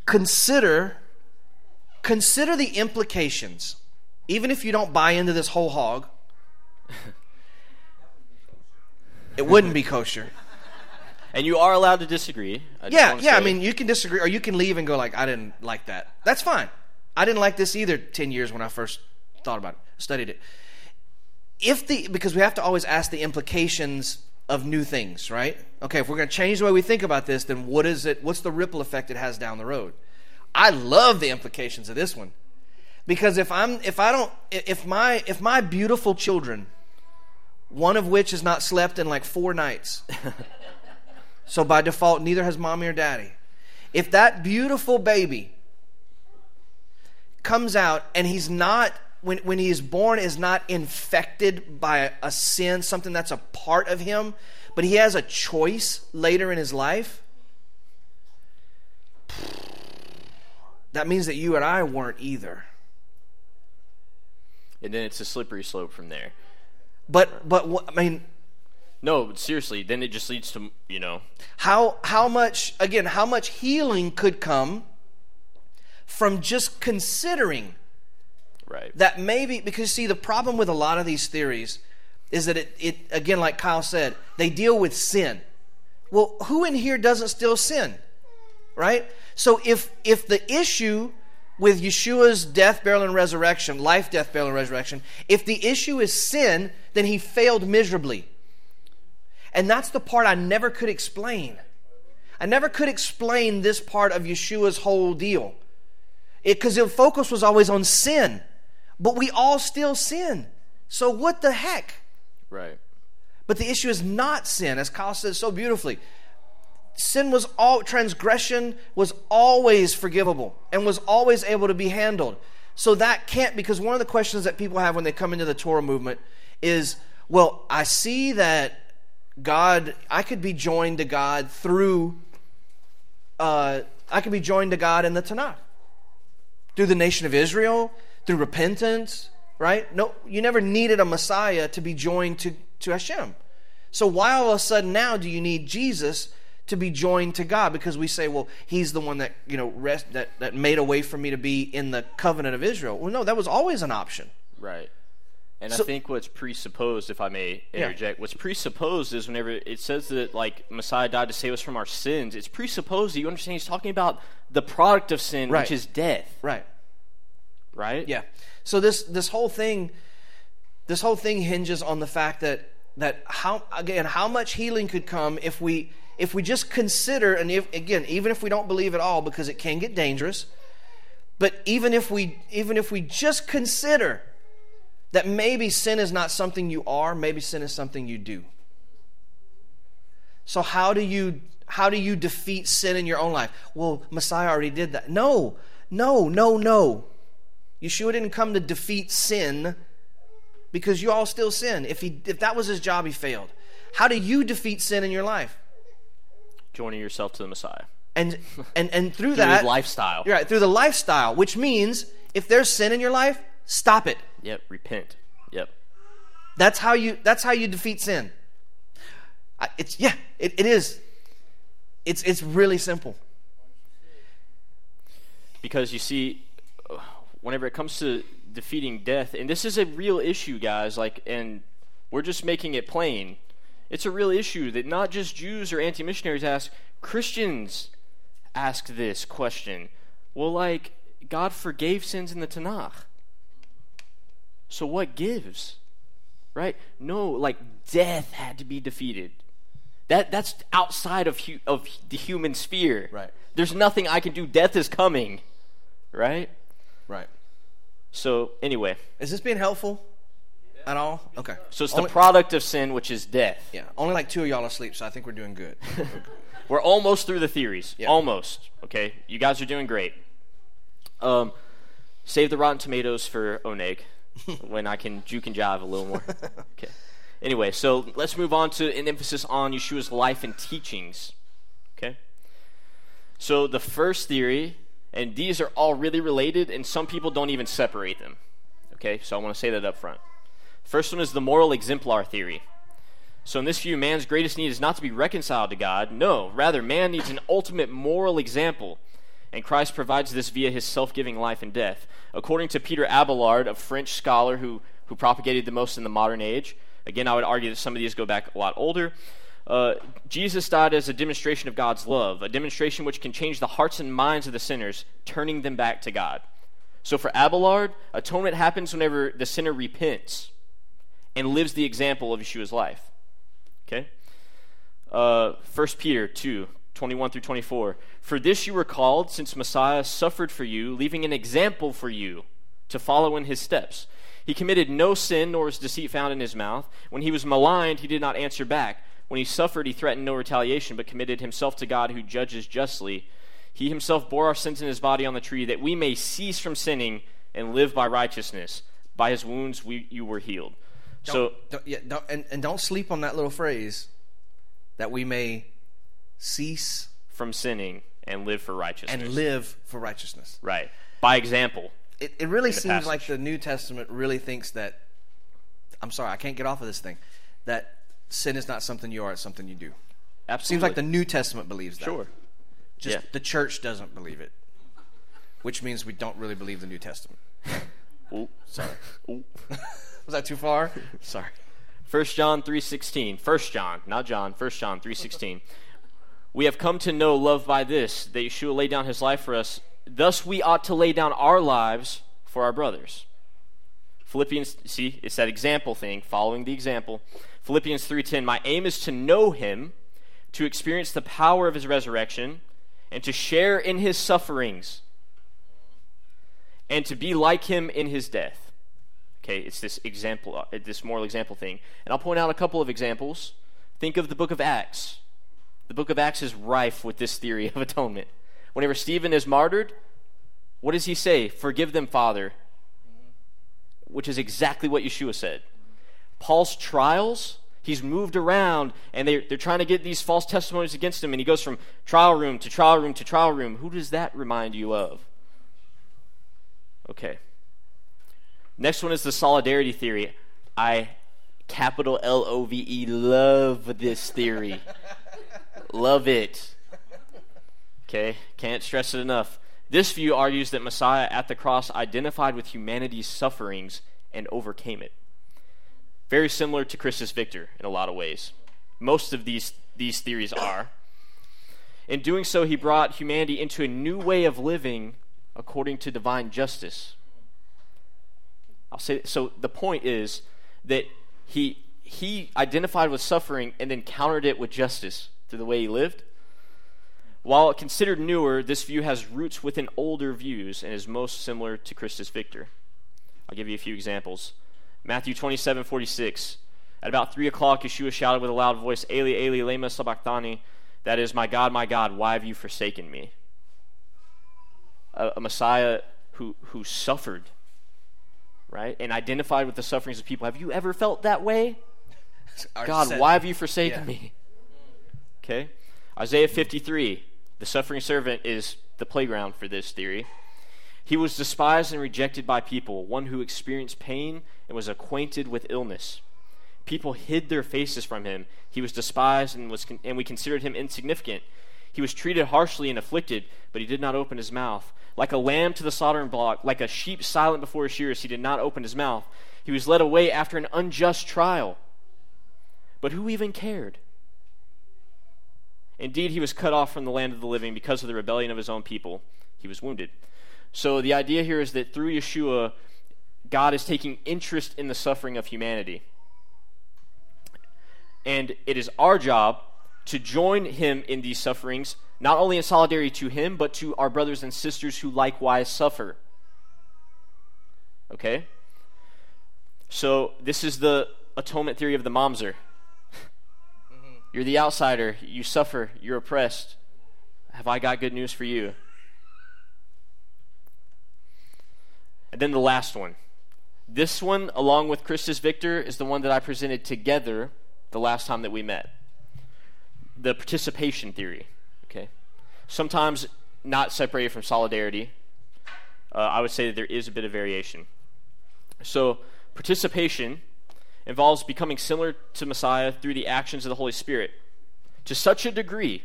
Consider consider the implications. Even if you don't buy into this whole hog, it wouldn't be kosher. And you are allowed to disagree. I Yeah, yeah. I mean, you can disagree, or you can leave and go like, "I didn't like that." That's fine. I didn't like this either. Ten years when I first thought about it, studied it. If the because we have to always ask the implications of new things, right? Okay, if we're going to change the way we think about this, then what is it? What's the ripple effect it has down the road? I love the implications of this one because if I'm if I don't if my if my beautiful children, one of which has not slept in like four nights. So by default, neither has mommy or daddy. If that beautiful baby comes out and he's not, when, when he is born, is not infected by a sin, something that's a part of him, but he has a choice later in his life, that means that you and I weren't either. and then it's a slippery slope from there. But, but what, I mean, No, but seriously, then it just leads to, you know, how how much again how much healing could come from just considering right. that maybe because see the problem with a lot of these theories is that it, it again like kyle said they deal with sin. Well who in here doesn't still sin? Right? So if if the issue with yeshua's death burial and resurrection life death burial and resurrection if the issue is sin then he failed miserably and that's the part i never could explain i never could explain this part of yeshua's whole deal because the focus was always on sin. But we all still sin. So what the heck? Right. But the issue is not sin, as Kyle says so beautifully. Sin was all transgression was always forgivable and was always able to be handled. So that can't because one of the questions that people have when they come into the Torah movement is, well, I see that God, I could be joined to God through, uh, I could be joined to God in the Tanakh through the nation of Israel, through repentance, right? No, you never needed a Messiah to be joined to, to Hashem. So why all of a sudden now do you need Jesus to be joined to God? Because we say, well, he's the one that, you know, rest, that, that made a way for me to be in the covenant of Israel. Well, no, that was always an option. Right. And So- I think what's presupposed, if I may Yeah. interject, what's presupposed is whenever it says that like Messiah died to save us from our sins, it's presupposed that you understand he's talking about the product of sin, Right. which is death. Right. Right? Yeah. So this this whole thing this whole thing hinges on the fact that that how again how much healing could come if we if we just consider and if again even if we don't believe at all because it can get dangerous but even if we even if we just consider that maybe sin is not something you are maybe sin is something you do so how do you how do you defeat sin in your own life well messiah already did that no no no no Yeshua didn't come to defeat sin because you all still sin. If he if that was his job, he failed. How do you defeat sin in your life? Joining yourself to the Messiah. And and and through Through that lifestyle. You're right, through the lifestyle, which means if there's sin in your life, stop it. Yep. Repent. Yep. That's how you that's how you defeat sin. It's yeah, it, it is. It's it's really simple. Because you see, whenever it comes to defeating death, and this is a real issue, guys, like, and we're just making it plain. It's a real issue that not just Jews or anti missionaries ask, Christians ask this question. Well, like, God forgave sins in the Tanakh. So what gives? Right? No, like, death had to be defeated. That, that's outside of, hu- of the human sphere. Right. There's nothing I can do. Death is coming. Right? Right. So, anyway, Is this being helpful at all? Okay. so it's only, the product of sin, which is death. Yeah. Only like two of y'all are asleep, so I think we're doing good. We're almost through the theories. Yeah. Almost. Okay? You guys are doing great. Um, save the Rotten Tomatoes for Oneg when I can juke and jive a little more. Okay. Anyway, so let's move on to an emphasis on Yeshua's life and teachings. Okay? So the first theory, and these are all really related, and some people don't even separate them. Okay, so I want to say that up front. First one is the moral exemplar theory. So, in this view, man's greatest need is not to be reconciled to God. No, rather, man needs an ultimate moral example, and Christ provides this via his self giving life and death. According to Peter Abelard, a French scholar who, who propagated the most in the modern age, again, I would argue that some of these go back a lot older. Uh, Jesus died as a demonstration of God's love, a demonstration which can change the hearts and minds of the sinners, turning them back to God. So for Abelard, atonement happens whenever the sinner repents and lives the example of Yeshua's life. Okay? Uh, 1 Peter 2, 21 through 24. For this you were called, since Messiah suffered for you, leaving an example for you to follow in his steps. He committed no sin, nor was deceit found in his mouth. When he was maligned, he did not answer back. When he suffered, he threatened no retaliation, but committed himself to God who judges justly. He himself bore our sins in his body on the tree, that we may cease from sinning and live by righteousness. By his wounds we, you were healed. Don't, so, don't, yeah, don't, and, and don't sleep on that little phrase that we may cease from sinning and live for righteousness. and live for righteousness. Right. By example. It, it really seems passage. like the New Testament really thinks that. I'm sorry, I can't get off of this thing. That sin is not something you are; it's something you do. Absolutely. Seems like the New Testament believes that. Sure. Just Yeah. the church doesn't believe it, which means we don't really believe the New Testament. Ooh. Sorry, Ooh. was that too far? Sorry. 1 John 3:16. 1 John, not John. 1 John 3:16. We have come to know love by this, that Yeshua laid down his life for us. Thus we ought to lay down our lives for our brothers. Philippians, see, it's that example thing, following the example. Philippians 3:10, my aim is to know him, to experience the power of his resurrection, and to share in his sufferings, and to be like him in his death. Okay, it's this example, uh, this moral example thing. And I'll point out a couple of examples. Think of the book of Acts. The book of Acts is rife with this theory of atonement. Whenever Stephen is martyred, what does he say? Forgive them, Father. Which is exactly what Yeshua said. Paul's trials, he's moved around and they're, they're trying to get these false testimonies against him, and he goes from trial room to trial room to trial room. Who does that remind you of? Okay. Next one is the solidarity theory. I, capital L O V E, love this theory. Love it. Okay, can't stress it enough. This view argues that Messiah at the cross identified with humanity's sufferings and overcame it. Very similar to Christus Victor in a lot of ways. Most of these, these theories are. In doing so, he brought humanity into a new way of living according to divine justice. I'll say so. The point is that he he identified with suffering and then countered it with justice the way he lived. While considered newer, this view has roots within older views and is most similar to Christus Victor. I'll give you a few examples. Matthew 27 46. At about 3 o'clock, Yeshua shouted with a loud voice, Eli, Eli, lema sabachthani. That is, My God, my God, why have you forsaken me? A, a Messiah who, who suffered, right? And identified with the sufferings of people. Have you ever felt that way? God, why have you forsaken Yeah. me? Okay. Isaiah 53, the suffering servant is the playground for this theory. He was despised and rejected by people, one who experienced pain and was acquainted with illness. People hid their faces from him. He was despised and, was con- and we considered him insignificant. He was treated harshly and afflicted, but he did not open his mouth. Like a lamb to the slaughtering block, like a sheep silent before his shearers, he did not open his mouth. He was led away after an unjust trial. But who even cared? Indeed, he was cut off from the land of the living because of the rebellion of his own people. He was wounded. So the idea here is that through Yeshua, God is taking interest in the suffering of humanity. And it is our job to join him in these sufferings, not only in solidarity to him, but to our brothers and sisters who likewise suffer. Okay? So this is the atonement theory of the Mamzer. You're the outsider. You suffer. You're oppressed. Have I got good news for you? And then the last one This one, along with Christus Victor, is the one that I presented together the last time that we met. The participation theory. Okay, sometimes not separated from solidarity. Uh, I would say that there is a bit of variation. So, participation involves becoming similar to Messiah through the actions of the Holy Spirit. To such a degree,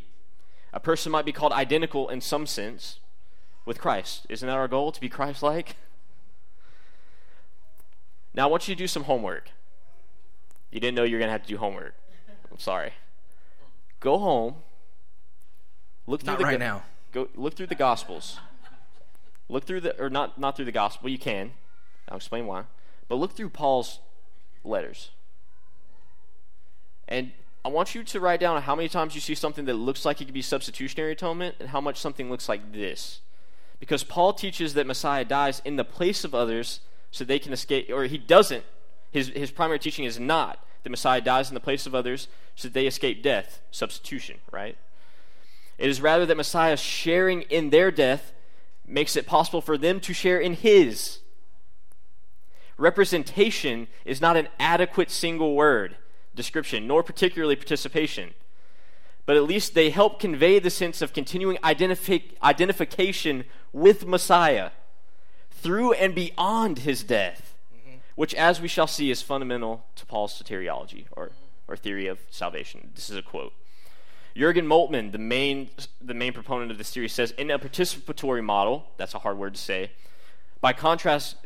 a person might be called identical in some sense with Christ. Isn't that our goal, to be Christ like? Now, I want you to do some homework. You didn't know you were going to have to do homework. I'm sorry. Go home. Look through Not the right go- now. Go look through the Gospels. Look through the or not not through the Gospel. You can. I'll explain why. But look through Paul's letters. And I want you to write down how many times you see something that looks like it could be substitutionary atonement and how much something looks like this. Because Paul teaches that Messiah dies in the place of others so they can escape, or he doesn't. His, his primary teaching is not that Messiah dies in the place of others so they escape death, substitution, right? It is rather that Messiah sharing in their death makes it possible for them to share in his. Representation is not an adequate single word description, nor particularly participation. But at least they help convey the sense of continuing identifi- identification with Messiah through and beyond his death, mm-hmm. which, as we shall see, is fundamental to Paul's soteriology or, or theory of salvation. This is a quote. Jürgen Moltmann, the main, the main proponent of this theory, says in a participatory model, that's a hard word to say. By contrast,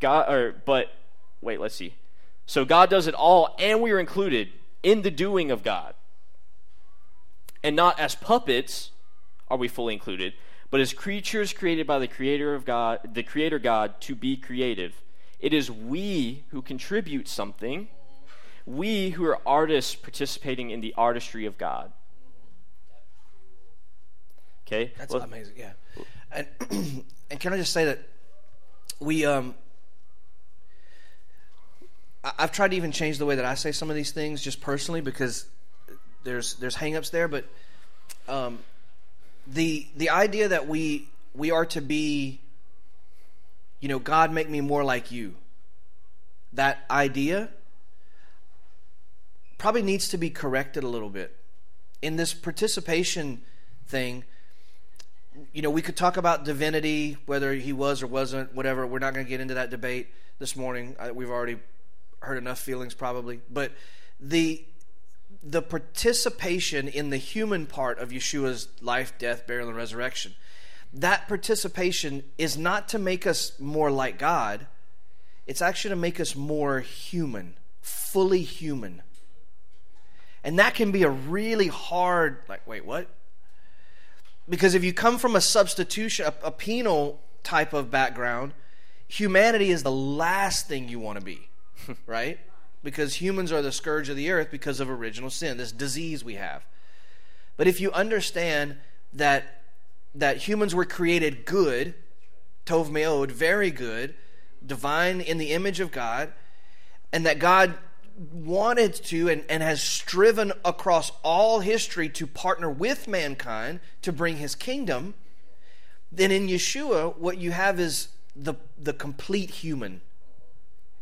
God, or, but, wait, let's see. So God does it all, and we are included in the doing of God. And not as puppets are we fully included, but as creatures created by the creator of God, the creator God to be creative. It is we who contribute something, we who are artists participating in the artistry of God. Okay? That's Well, amazing. Yeah, and and can I just say that we um. I've tried to even change the way that I say some of these things just personally because there's there's hangups there, but um, the the idea that we we are to be, you know, God make me more like you. That idea probably needs to be corrected a little bit in this participation thing you know, we could talk about divinity, whether he was or wasn't, whatever. We're not going to get into that debate this morning. We've already heard enough feelings, probably. But the the participation in the human part of Yeshua's life, death, burial, and resurrection, that participation is not to make us more like God. It's actually to make us more human, fully human. And that can be a really hard, like, wait, what? Because if you come from a substitution, a, a penal type of background, humanity is the last thing you want to be, right? Because humans are the scourge of the earth because of original sin, this disease we have. But if you understand that that humans were created good, tov meod, very good, divine in the image of God, and that God wanted to and, and has striven across all history to partner with mankind to bring his kingdom, then in Yeshua, what you have is the, the complete human,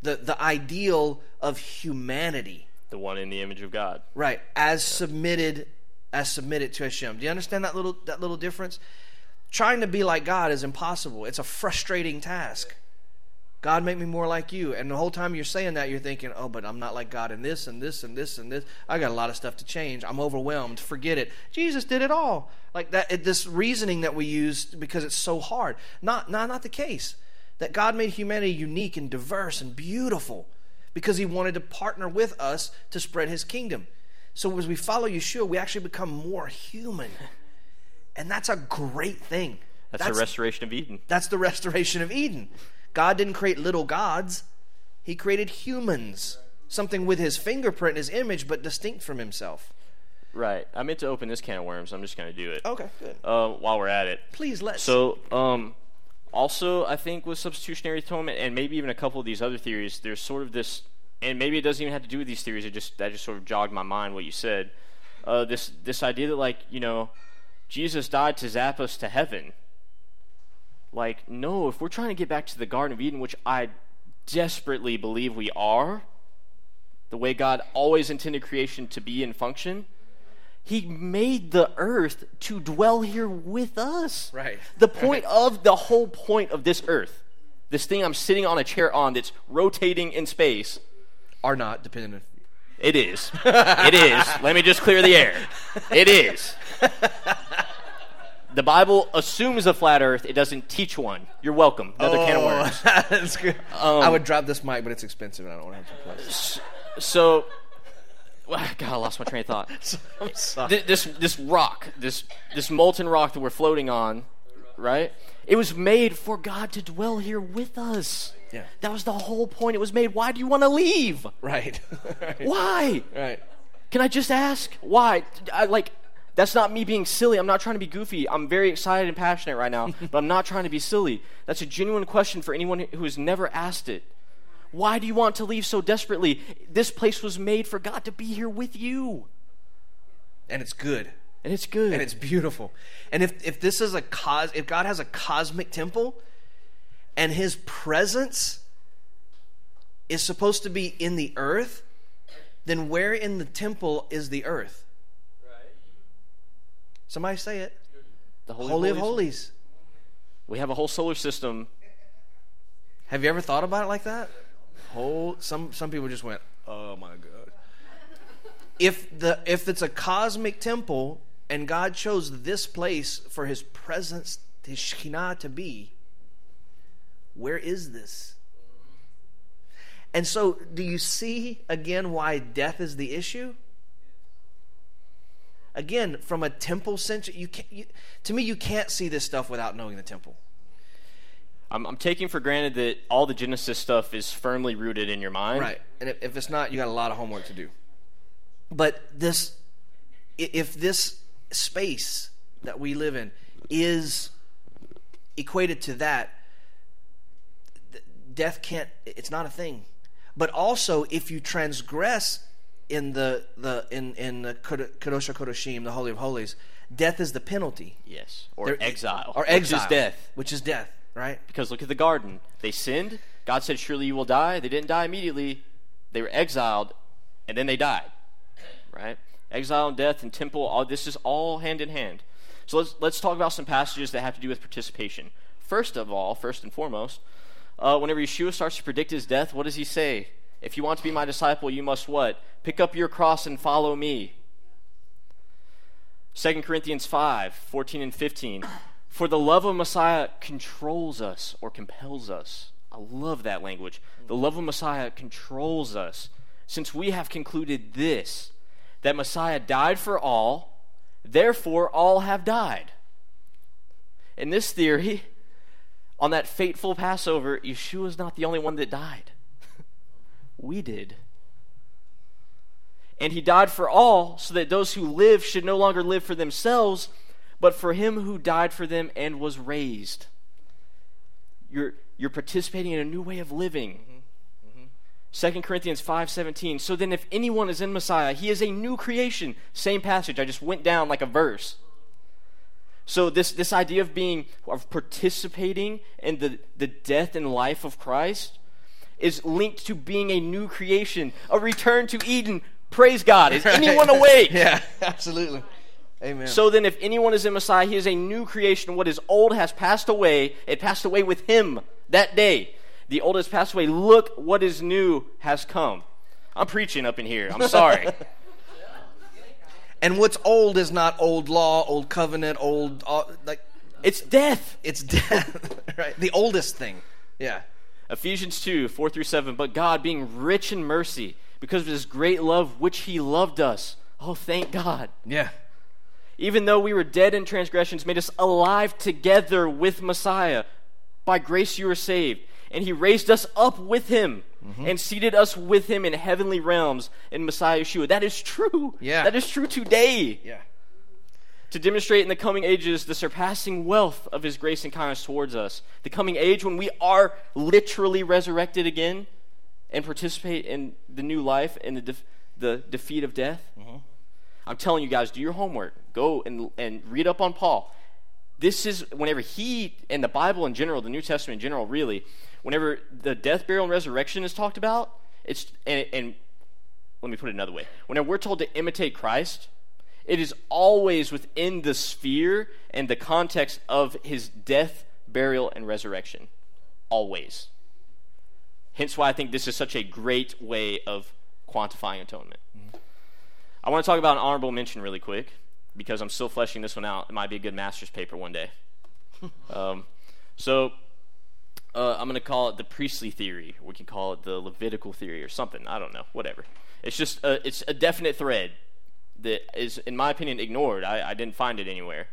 the, the ideal of humanity, the one in the image of God. right? As submitted, as submitted to Hashem. Do you understand that little that little difference? Trying to be like God is impossible. It's a frustrating task. God, make me more like you. And the whole time you're saying that, you're thinking, oh, but I'm not like God in this and this and this and this. I got a lot of stuff to change. I'm overwhelmed. Forget it. Jesus did it all. Like that, it, this reasoning that we use because it's so hard. Not, not, not the case. That God made humanity unique and diverse and beautiful because He wanted to partner with us to spread His kingdom. So as we follow Yeshua, we actually become more human. And that's a great thing. That's, the restoration of Eden. That's the restoration of Eden. God didn't create little gods, He created humans. Something with His fingerprint, His image, but distinct from Himself. Right. I meant to open this can of worms. I'm just going to do it. Okay, good. Uh, while we're at it. Please let's. So, um, also, I think with substitutionary atonement, and maybe even a couple of these other theories, there's sort of this, and maybe it doesn't even have to do with these theories. It just that just sort of jogged my mind what you said. Uh, this this idea that like you know, Jesus died to zap us to heaven. Like no, if we're trying to get back to the Garden of Eden, which I desperately believe we are, the way God always intended creation to be and function, He made the earth to dwell here with us. Right. The point of the whole point of this earth, this thing I'm sitting on a chair on that's rotating in space, Are not dependent on. it is. It is. Let me just clear the air. It is. The Bible assumes a flat earth, it doesn't teach one. You're welcome. Another can of oh, worms. That's good. Um, I would drop this mic, but it's expensive, and I don't want to have to place. So, God, I lost my train of thought. I'm sorry. Th- This this rock, this this molten rock that we're floating on, right? It was made for God to dwell here with us. Yeah. That was the whole point. It was made. Why do you want to leave? Right. right. Why? Right. Can I just ask why? I like. That's not me being silly. I'm not trying to be goofy. I'm very excited and passionate right now, but I'm not trying to be silly. That's a genuine question for anyone who has never asked it. Why do you want to leave so desperately? This place was made for God to be here with you. And it's good. And it's good. and it's beautiful. And if if this is a cos, if God has a cosmic temple, and His presence is supposed to be in the earth, then where in the temple is the earth? Somebody say it. the Holy, Holy of Holies. Holies. We have a whole solar system. Have you ever thought about it like that? Whole some some people just went, "Oh my god." If the if it's a cosmic temple and God chose this place for His presence, His Shekhinah to be, where is this? And so, do you see again why death is the issue? Again, from a temple sense, you. You, to me, you can't see this stuff without knowing the temple. I'm, I'm taking for granted that all the Genesis stuff is firmly rooted in your mind. Right. And if, if it's not, you got a lot of homework to do. But this, if this space that we live in is equated to that, death can't, it's not a thing. But also, if you transgress in the, the in, in the Kod- Kadosh HaKodoshim, the Holy of Holies, death is the penalty. Yes. Or There- exile. Or which exile. is death. Which is death, right? Because look at the garden. They sinned. God said, Surely you will die. They didn't die immediately. They were exiled, and then they died. Right? Exile and death and temple, all this is all hand in hand. So let's let's talk about some passages that have to do with participation. First of all, first and foremost, uh, whenever Yeshua starts to predict his death, what does he say? If you want to be my disciple, you must what? Pick up your cross and follow me. 2 Corinthians 5 14 and 15. For the love of Messiah controls us or compels us. I love that language. The love of Messiah controls us, since we have concluded this that Messiah died for all, therefore all have died. In this theory, on that fateful Passover, Yeshua is not the only one that died. we did. And he died for all, so that those who live should no longer live for themselves, but for him who died for them and was raised. You're, you're participating in a new way of living. 2 Corinthians 5:17 So then if anyone is in Messiah he is a new creation. Same passage. I just went down like a verse. So this this idea of being of participating in the the death and life of Christ is linked to being a new creation a return to Eden. Praise God. Is anyone awake? Yeah, absolutely. Amen. so then, if anyone is in Messiah, he is a new creation. What is old has passed away. It passed away with him that day. The old has passed away. Look, what is new has come. I'm preaching up in here. I'm sorry. And what's old is not old law, old covenant, old uh, like it's death. it's death, right? The oldest thing. Yeah. Ephesians 2 4 through 7. But God, being rich in mercy, because of his great love which he loved us. Oh, thank God. Yeah. Even though we were dead in transgressions, made us alive together with Messiah. By grace you were saved. And he raised us up with him mm-hmm. and seated us with him in heavenly realms in Messiah Yeshua. That is true. Yeah. That is true today. Yeah. To demonstrate in the coming ages the surpassing wealth of his grace and kindness towards us. The coming age when we are literally resurrected again and participate in the new life and the, def- the defeat of death. Mm-hmm. I'm telling you guys, do your homework. Go and, and read up on Paul. this is whenever he, and the Bible in general, the New Testament in general, really, whenever the death, burial, and resurrection is talked about, it's, and, and let me put it another way. Whenever we're told to imitate Christ, it is always within the sphere and the context of his death, burial, and resurrection. Always. Hence why I think this is such a great way of quantifying atonement. Mm-hmm. I want to talk about an honorable mention really quick because I'm still fleshing this one out. It might be a good master's paper one day. um, so uh, I'm going to call it the priestly theory. We can call it the Levitical theory or something. I don't know. Whatever. It's just a, it's a definite thread that is, in my opinion, ignored. I, I didn't find it anywhere.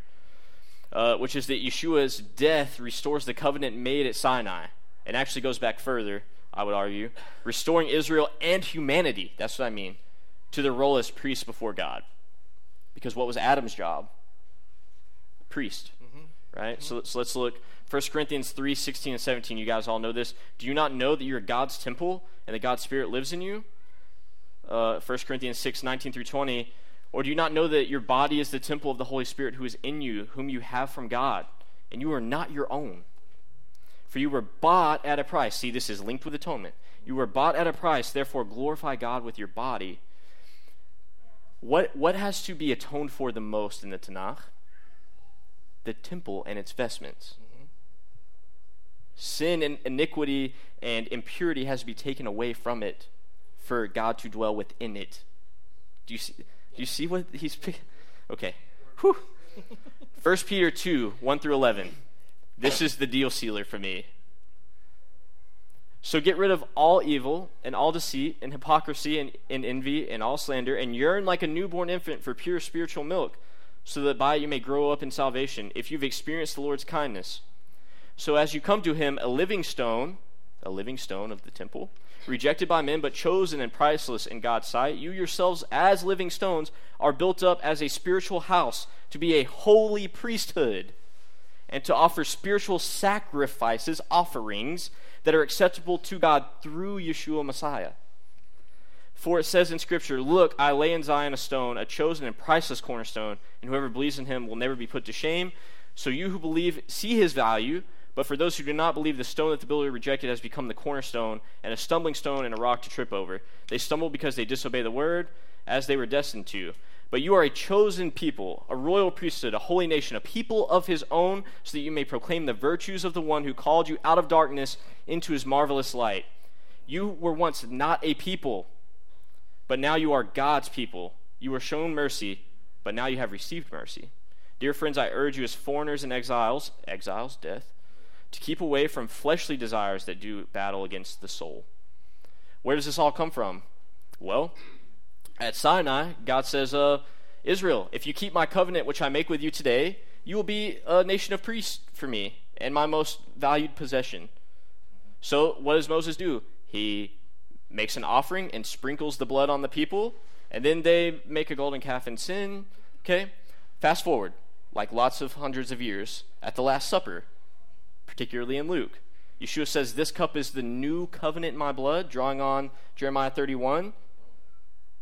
Uh, which is that Yeshua's death restores the covenant made at Sinai, and actually goes back further. I would argue, restoring Israel and humanity. That's what I mean to the role as priests before God. Because what was Adam's job? Priest. Mm-hmm. Right? Mm-hmm. So, so let's look. 1 Corinthians 3 16 and 17. You guys all know this. Do you not know that you're God's temple and that God's Spirit lives in you? Uh, 1 Corinthians 6 19 through 20. Or do you not know that your body is the temple of the Holy Spirit who is in you, whom you have from God, and you are not your own? For you were bought at a price. See, this is linked with atonement. You were bought at a price, therefore glorify God with your body. What, what has to be atoned for the most in the Tanakh? The temple and its vestments. Sin and iniquity and impurity has to be taken away from it for God to dwell within it. Do you see? Do you see what he's Okay. Whew. 1 Peter 2, 1 through 11. This is the deal sealer for me. So get rid of all evil and all deceit and hypocrisy and, and envy and all slander and yearn like a newborn infant for pure spiritual milk, so that by it you may grow up in salvation, if you've experienced the Lord's kindness. So as you come to him, a living stone, a living stone of the temple, rejected by men, but chosen and priceless in God's sight, you yourselves, as living stones, are built up as a spiritual house to be a holy priesthood and to offer spiritual sacrifices, offerings that are acceptable to God through Yeshua Messiah. For it says in Scripture, Look, I lay in Zion a stone, a chosen and priceless cornerstone, and whoever believes in him will never be put to shame. So you who believe see his value but for those who do not believe, the stone that the builder rejected has become the cornerstone, and a stumbling stone and a rock to trip over. They stumble because they disobey the word, as they were destined to. But you are a chosen people, a royal priesthood, a holy nation, a people of his own, so that you may proclaim the virtues of the one who called you out of darkness into his marvelous light. You were once not a people, but now you are God's people. You were shown mercy, but now you have received mercy. Dear friends, I urge you as foreigners and exiles, exiles, death, to keep away from fleshly desires that do battle against the soul. Where does this all come from? Well, at Sinai, God says, uh, Israel, if you keep my covenant which I make with you today, you will be a nation of priests for me and my most valued possession. So, what does Moses do? He makes an offering and sprinkles the blood on the people, and then they make a golden calf and sin. Okay? Fast forward, like lots of hundreds of years, at the Last Supper, particularly in Luke. Yeshua says, This cup is the new covenant in my blood, drawing on Jeremiah 31.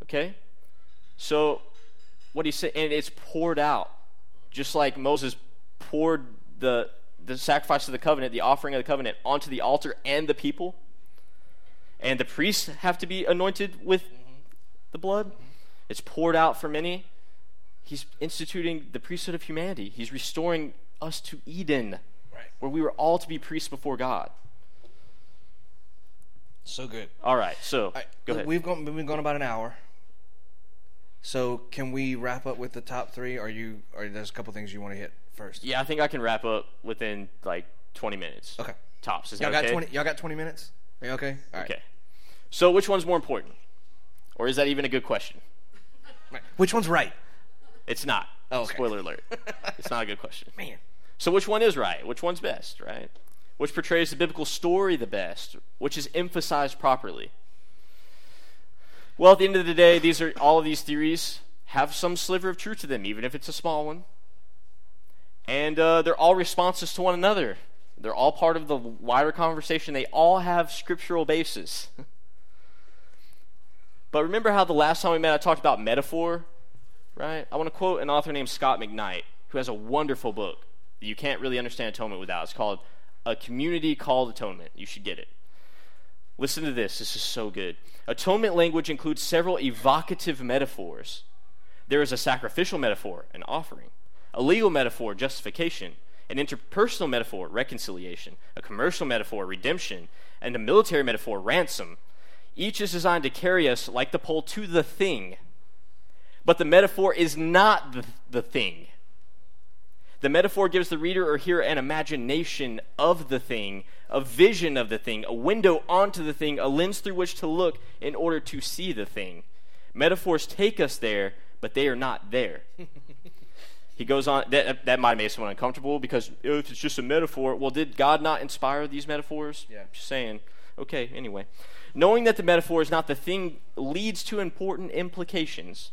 Okay? So, what he said, and it's poured out, just like Moses poured the, the sacrifice of the covenant, the offering of the covenant, onto the altar and the people. And the priests have to be anointed with the blood. It's poured out for many. He's instituting the priesthood of humanity, he's restoring us to Eden where we were all to be priests before God. So good. All right, so I, go ahead. We've gone, been going about an hour. So can we wrap up with the top three? Are you, or there's a couple things you want to hit first? Yeah, I think I can wrap up within like 20 minutes. Okay. Tops. Is y'all got okay? 20, y'all got 20 minutes? Are you okay? All right. Okay. So which one's more important? Or is that even a good question? Which one's right? It's not. Oh, okay. Spoiler alert. it's not a good question. Man. So, which one is right? Which one's best, right? Which portrays the biblical story the best? Which is emphasized properly? Well, at the end of the day, these are all of these theories have some sliver of truth to them, even if it's a small one. And uh, they're all responses to one another. They're all part of the wider conversation. They all have scriptural basis. but remember how the last time we met I talked about metaphor, right? I want to quote an author named Scot McKnight, who has a wonderful book that you can't really understand atonement without. It's called a community called atonement. You should get it. Listen to this. This is so good. Atonement language includes several evocative metaphors. There is a sacrificial metaphor, an offering, a legal metaphor, justification, an interpersonal metaphor, reconciliation, a commercial metaphor, redemption, and a military metaphor, ransom. Each is designed to carry us, like the pole, to the thing. But the metaphor is not the, the thing. The metaphor gives the reader or hearer an imagination of the thing, a vision of the thing, a window onto the thing, a lens through which to look in order to see the thing. Metaphors take us there, but they are not there. he goes on, that, that might make someone uncomfortable because oh, if it's just a metaphor, well, did God not inspire these metaphors? Yeah. Just saying. Okay, anyway. Knowing that the metaphor is not the thing leads to important implications,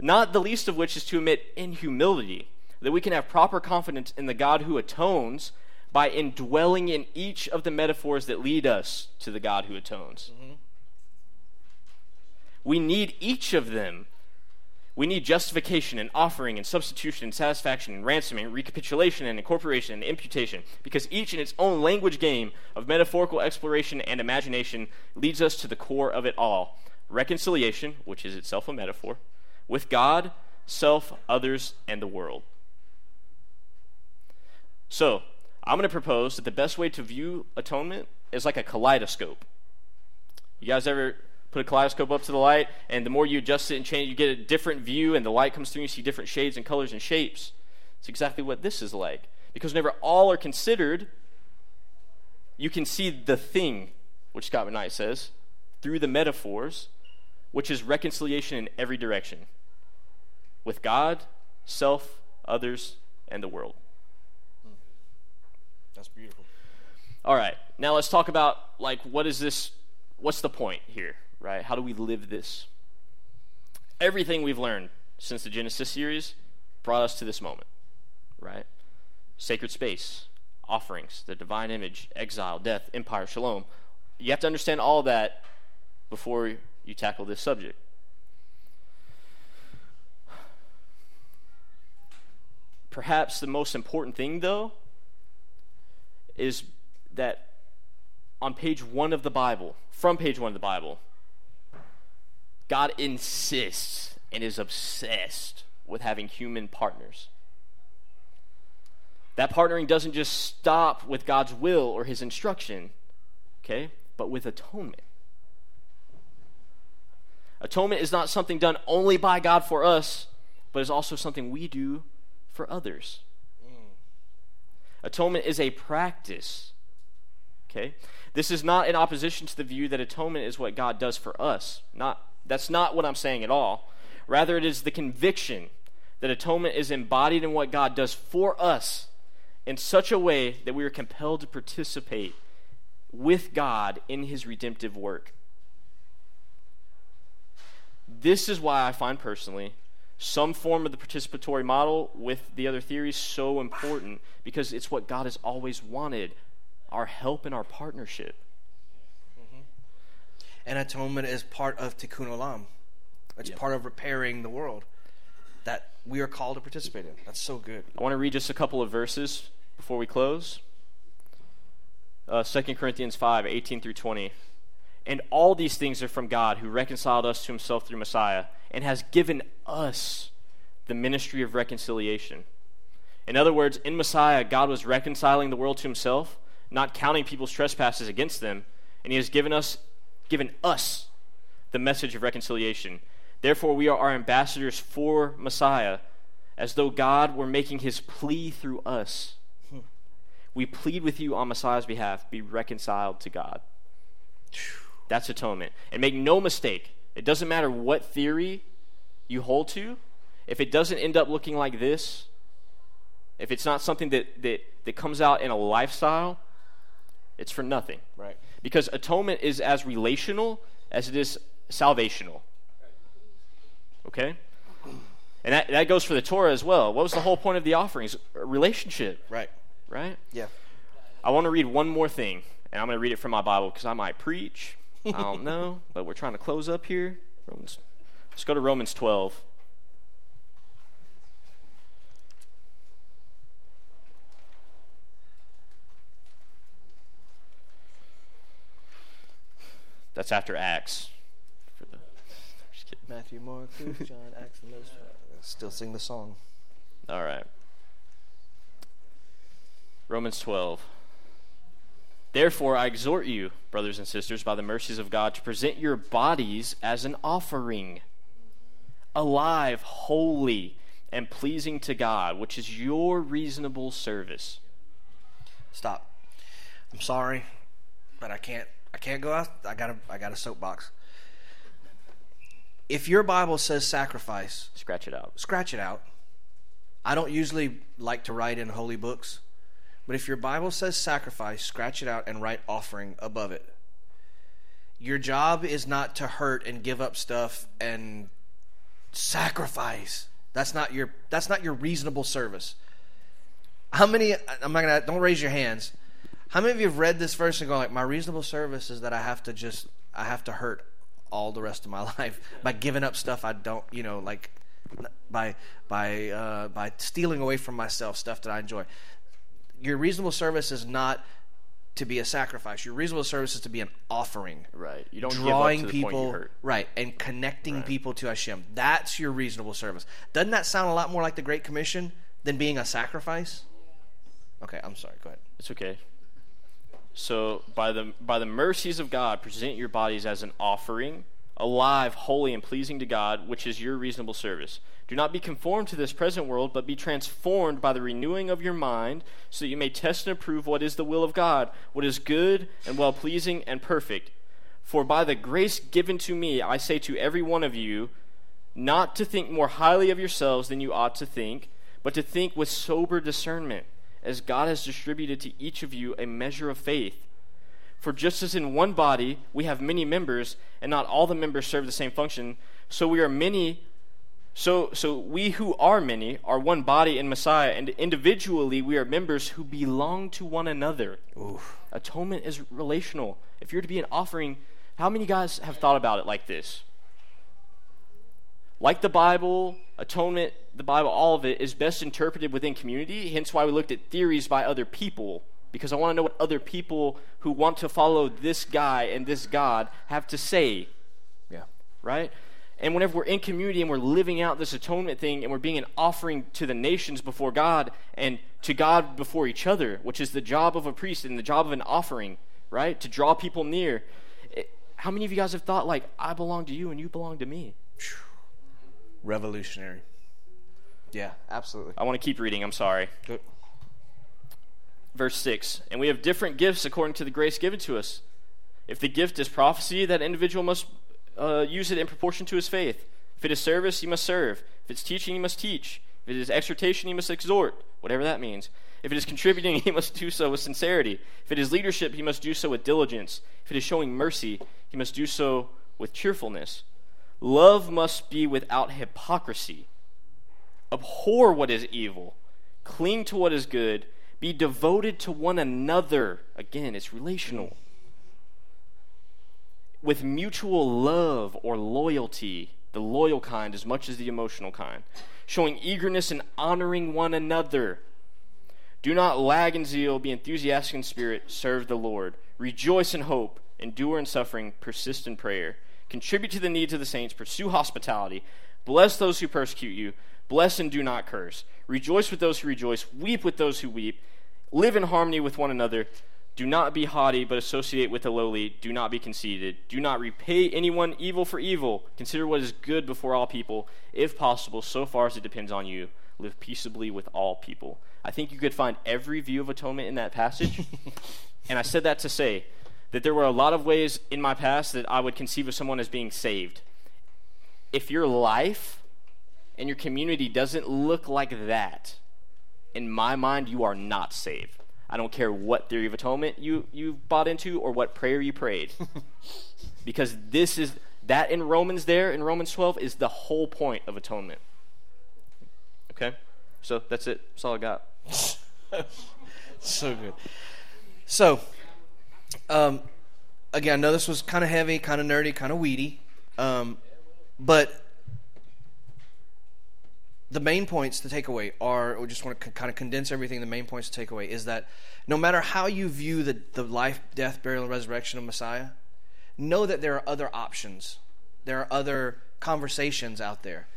not the least of which is to admit in humility that we can have proper confidence in the God who atones by indwelling in each of the metaphors that lead us to the God who atones. Mm-hmm. We need each of them. We need justification and offering and substitution and satisfaction and ransoming and recapitulation and incorporation and imputation because each in its own language game of metaphorical exploration and imagination leads us to the core of it all reconciliation, which is itself a metaphor, with God, self, others, and the world. So, I'm going to propose that the best way to view atonement is like a kaleidoscope. You guys ever put a kaleidoscope up to the light, and the more you adjust it and change, you get a different view, and the light comes through, and you see different shades and colors and shapes. It's exactly what this is like. Because whenever all are considered, you can see the thing, which Scot McKnight says, through the metaphors, which is reconciliation in every direction with God, self, others, and the world. That's beautiful. All right. Now let's talk about like what is this what's the point here, right? How do we live this? Everything we've learned since the Genesis series brought us to this moment, right? Sacred space, offerings, the divine image, exile, death, empire, shalom. You have to understand all that before you tackle this subject. Perhaps the most important thing, though, is that on page one of the Bible, from page one of the Bible, God insists and is obsessed with having human partners. That partnering doesn't just stop with God's will or his instruction, okay, but with atonement. Atonement is not something done only by God for us, but is also something we do for others. Atonement is a practice. Okay? This is not in opposition to the view that atonement is what God does for us. Not that's not what I'm saying at all. Rather it is the conviction that atonement is embodied in what God does for us in such a way that we are compelled to participate with God in his redemptive work. This is why I find personally some form of the participatory model with the other theories so important because it's what God has always wanted our help and our partnership. Mm-hmm. And atonement is part of tikkun olam. It's yep. part of repairing the world that we are called to participate in. That's so good. I want to read just a couple of verses before we close. Uh, 2 Corinthians 5 18 through 20. And all these things are from God, who reconciled us to himself through Messiah, and has given us the ministry of reconciliation. In other words, in Messiah, God was reconciling the world to himself, not counting people's trespasses against them, and he has given us given us the message of reconciliation. Therefore, we are our ambassadors for Messiah, as though God were making his plea through us. We plead with you on Messiah's behalf, be reconciled to God. That's atonement. And make no mistake, it doesn't matter what theory you hold to, if it doesn't end up looking like this, if it's not something that, that, that comes out in a lifestyle, it's for nothing. Right. Because atonement is as relational as it is salvational. Okay? And that, that goes for the Torah as well. What was the whole point of the offerings? A relationship. Right. Right? Yeah. I want to read one more thing, and I'm going to read it from my Bible because I might preach. I don't know, but we're trying to close up here. Romans. Let's go to Romans 12. That's after Acts. For the, just kidding. Matthew, Mark, Luke, John, Acts, and those. Still sing the song. All right. Romans 12. Therefore, I exhort you, brothers and sisters, by the mercies of God, to present your bodies as an offering, alive, holy, and pleasing to God, which is your reasonable service. Stop. I'm sorry, but I can't. I can't go out. I got a. I got a soapbox. If your Bible says sacrifice, Scratch it out. scratch it out. I don't usually like to write in holy books, but if your Bible says sacrifice, scratch it out and write offering above it. Your job is not to hurt and give up stuff and sacrifice. That's not your that's not your reasonable service. How many I'm not gonna don't raise your hands. How many of you have read this verse and go like my reasonable service is that I have to just I have to hurt all the rest of my life by giving up stuff I don't you know like by by uh, by stealing away from myself stuff that I enjoy. Your reasonable service is not to be a sacrifice. Your reasonable service is to be an offering. Right. You don't Drawing give up to the point people right and connecting Right. people to Hashem. That's your reasonable service. Doesn't that sound a lot more like the Great Commission than being a sacrifice? Okay, I'm sorry. Go ahead. It's okay. So by the by the mercies of God, present your bodies as an offering, alive, holy, and pleasing to God, which is your reasonable service. Do not be conformed to this present world, but be transformed by the renewing of your mind, so that you may test and approve what is the will of God, what is good and well pleasing and perfect. For by the grace given to me, I say to every one of you, not to think more highly of yourselves than you ought to think, but to think with sober discernment, as God has distributed to each of you a measure of faith. For just as in one body we have many members, and not all the members serve the same function, so we are many. So, so we who are many are one body in Messiah, and individually we are members who belong to one another. Atonement is relational. If you're to be an offering, how many guys have thought about it like this? Like the Bible, atonement, the Bible, all of it is best interpreted within community. Hence why we looked at theories by other people, because I want to know what other people who want to follow this guy and this God have to say, Yeah. right? And whenever we're in community and we're living out this atonement thing and we're being an offering to the nations before God and to God before each other, which is the job of a priest and the job of an offering, right? To draw people near. It- how many of you guys have thought, like, I belong to you and you belong to me? Revolutionary. Yeah, absolutely. I want to keep reading, I'm sorry. Good. Verse 6 And we have different gifts according to the grace given to us. If the gift is prophecy, that individual must uh, use it in proportion to his faith. If it is service, he must serve. If it's teaching, he must teach. If it is exhortation, he must exhort, whatever that means. If it is contributing, he must do so with sincerity. If it is leadership, he must do so with diligence. If it is showing mercy, he must do so with cheerfulness. Love must be without hypocrisy. Abhor what is evil, cling to what is good, be devoted to one another. Again, it's relational. With mutual love or loyalty, the loyal kind as much as the emotional kind, showing eagerness and honoring one another. Do not lag in zeal, be enthusiastic in spirit, serve the Lord. Rejoice in hope, endure in suffering, persist in prayer. Contribute to the needs of the saints, pursue hospitality. Bless those who persecute you. Bless and do not curse. Rejoice with those who rejoice. Weep with those who weep. Live in harmony with one another. Do not be haughty, but associate with the lowly. Do not be conceited. Do not repay anyone evil for evil. Consider what is good before all people. If possible, so far as it depends on you, live peaceably with all people. I think you could find every view of atonement in that passage. and I said that to say that there were a lot of ways in my past that I would conceive of someone as being saved. If your life and your community doesn't look like that, in my mind, you are not saved. I don't care what theory of atonement you, you bought into or what prayer you prayed. because this is, that in Romans there, in Romans 12, is the whole point of atonement. Okay? So that's it. That's all I got. So good. So, um, again, I know this was kind of heavy, kind of nerdy, kind of weedy, um, but the main points to take away are, we just want to kind of condense everything. The main points to take away is that no matter how you view the, the life, death, burial, and resurrection of Messiah, know that there are other options. There are other conversations out there.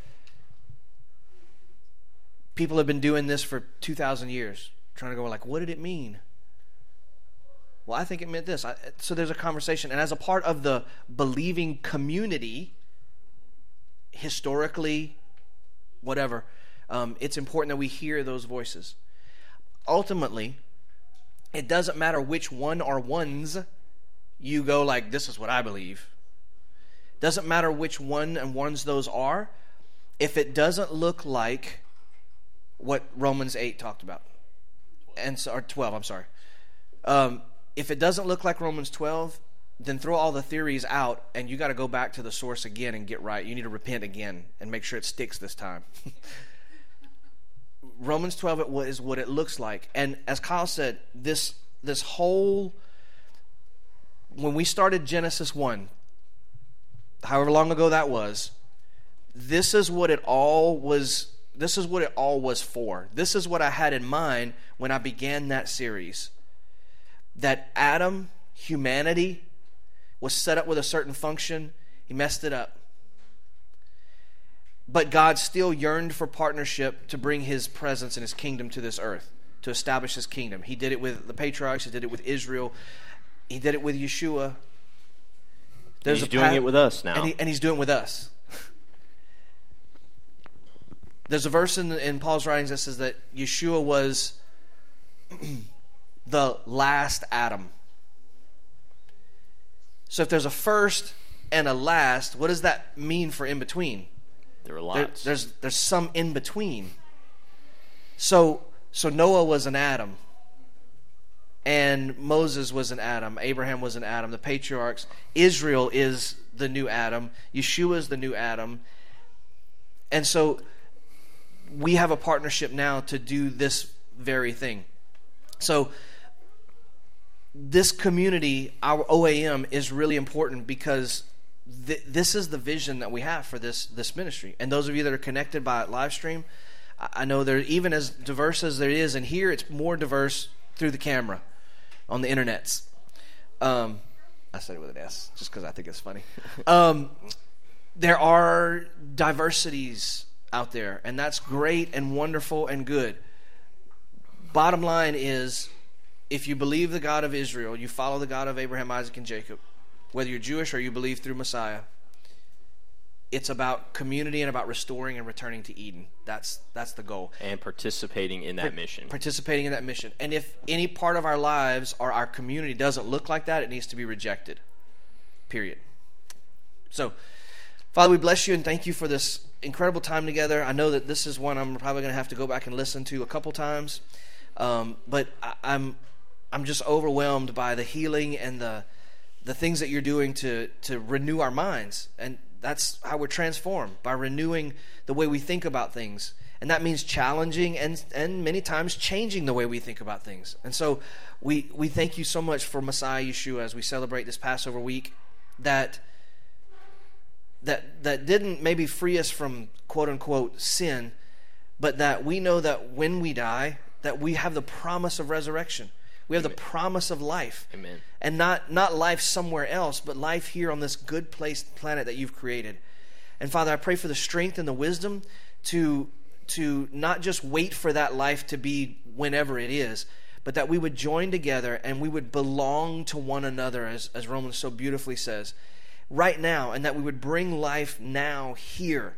People have been doing this for 2,000 years, trying to go like, what did it mean? Well, I think it meant this. I, so there's a conversation. And as a part of the believing community, historically, whatever, um, it's important that we hear those voices. Ultimately, it doesn't matter which one or ones you go like, this is what I believe. Doesn't matter which one and ones those are, if it doesn't look like what Romans 8 talked about. And or 12, I'm sorry. Um, if it doesn't look like Romans 12, then throw all the theories out and you got to go back to the source again and get right. You need to repent again and make sure it sticks this time. Romans 12 is what it looks like. And as Kyle said, this this whole when we started Genesis 1, however long ago that was, this is what it all was this is what it all was for. This is what I had in mind when I began that series that Adam, humanity, was set up with a certain function, he messed it up. But God still yearned for partnership to bring his presence and his kingdom to this earth, to establish his kingdom. He did it with the patriarchs, he did it with Israel, he did it with Yeshua. There's he's doing it with us now. And, he, and he's doing it with us. There's a verse in, in Paul's writings that says that Yeshua was the last Adam. So if there's a first and a last, what does that mean for in between? There are lots. There, there's there's some in between. So so Noah was an Adam. And Moses was an Adam. Abraham was an Adam. The patriarchs. Israel is the new Adam. Yeshua is the new Adam. And so we have a partnership now to do this very thing. So this community, our OAM, is really important because th- this is the vision that we have for this this ministry. And those of you that are connected by live stream, I, I know they're even as diverse as there is, and here it's more diverse through the camera, on the internets. Um, I said it with an S just because I think it's funny. um, there are diversities out there, and that's great and wonderful and good. Bottom line is if you believe the God of Israel, you follow the God of Abraham, Isaac, and Jacob, whether you're Jewish or you believe through Messiah, it's about community and about restoring and returning to Eden. That's that's the goal. And participating in that mission. Participating in that mission. And if any part of our lives or our community doesn't look like that, it needs to be rejected. Period. So, Father, we bless you and thank you for this incredible time together. I know that this is one I'm probably going to have to go back and listen to a couple times. Um, but I, I'm I'm just overwhelmed by the healing and the the things that you're doing to to renew our minds, and that's how we're transformed by renewing the way we think about things, and that means challenging and and many times changing the way we think about things. And so we we thank you so much for Messiah Yeshua as we celebrate this Passover week that that that didn't maybe free us from quote unquote sin, but that we know that when we die that we have the promise of resurrection. We have Amen. the promise of life. Amen. And not, not life somewhere else, but life here on this good place planet that you've created. And Father, I pray for the strength and the wisdom to, to not just wait for that life to be whenever it is, but that we would join together and we would belong to one another, as, as Romans so beautifully says, right now, and that we would bring life now here.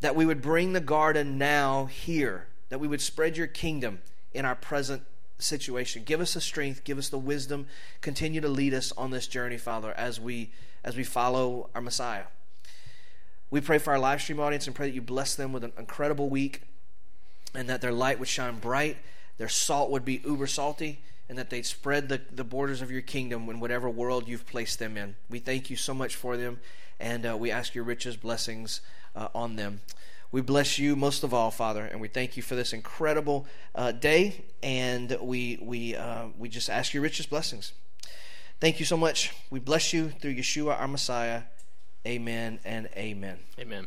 That we would bring the garden now here that we would spread your kingdom in our present situation. Give us the strength, give us the wisdom. Continue to lead us on this journey, Father, as we as we follow our Messiah. We pray for our live stream audience and pray that you bless them with an incredible week and that their light would shine bright, their salt would be uber salty, and that they'd spread the, the borders of your kingdom in whatever world you've placed them in. We thank you so much for them, and uh, we ask your richest blessings uh, on them. We bless you most of all, Father, and we thank you for this incredible uh, day, and we we uh, we just ask your richest blessings. Thank you so much. We bless you through Yeshua, our Messiah. Amen and amen. Amen.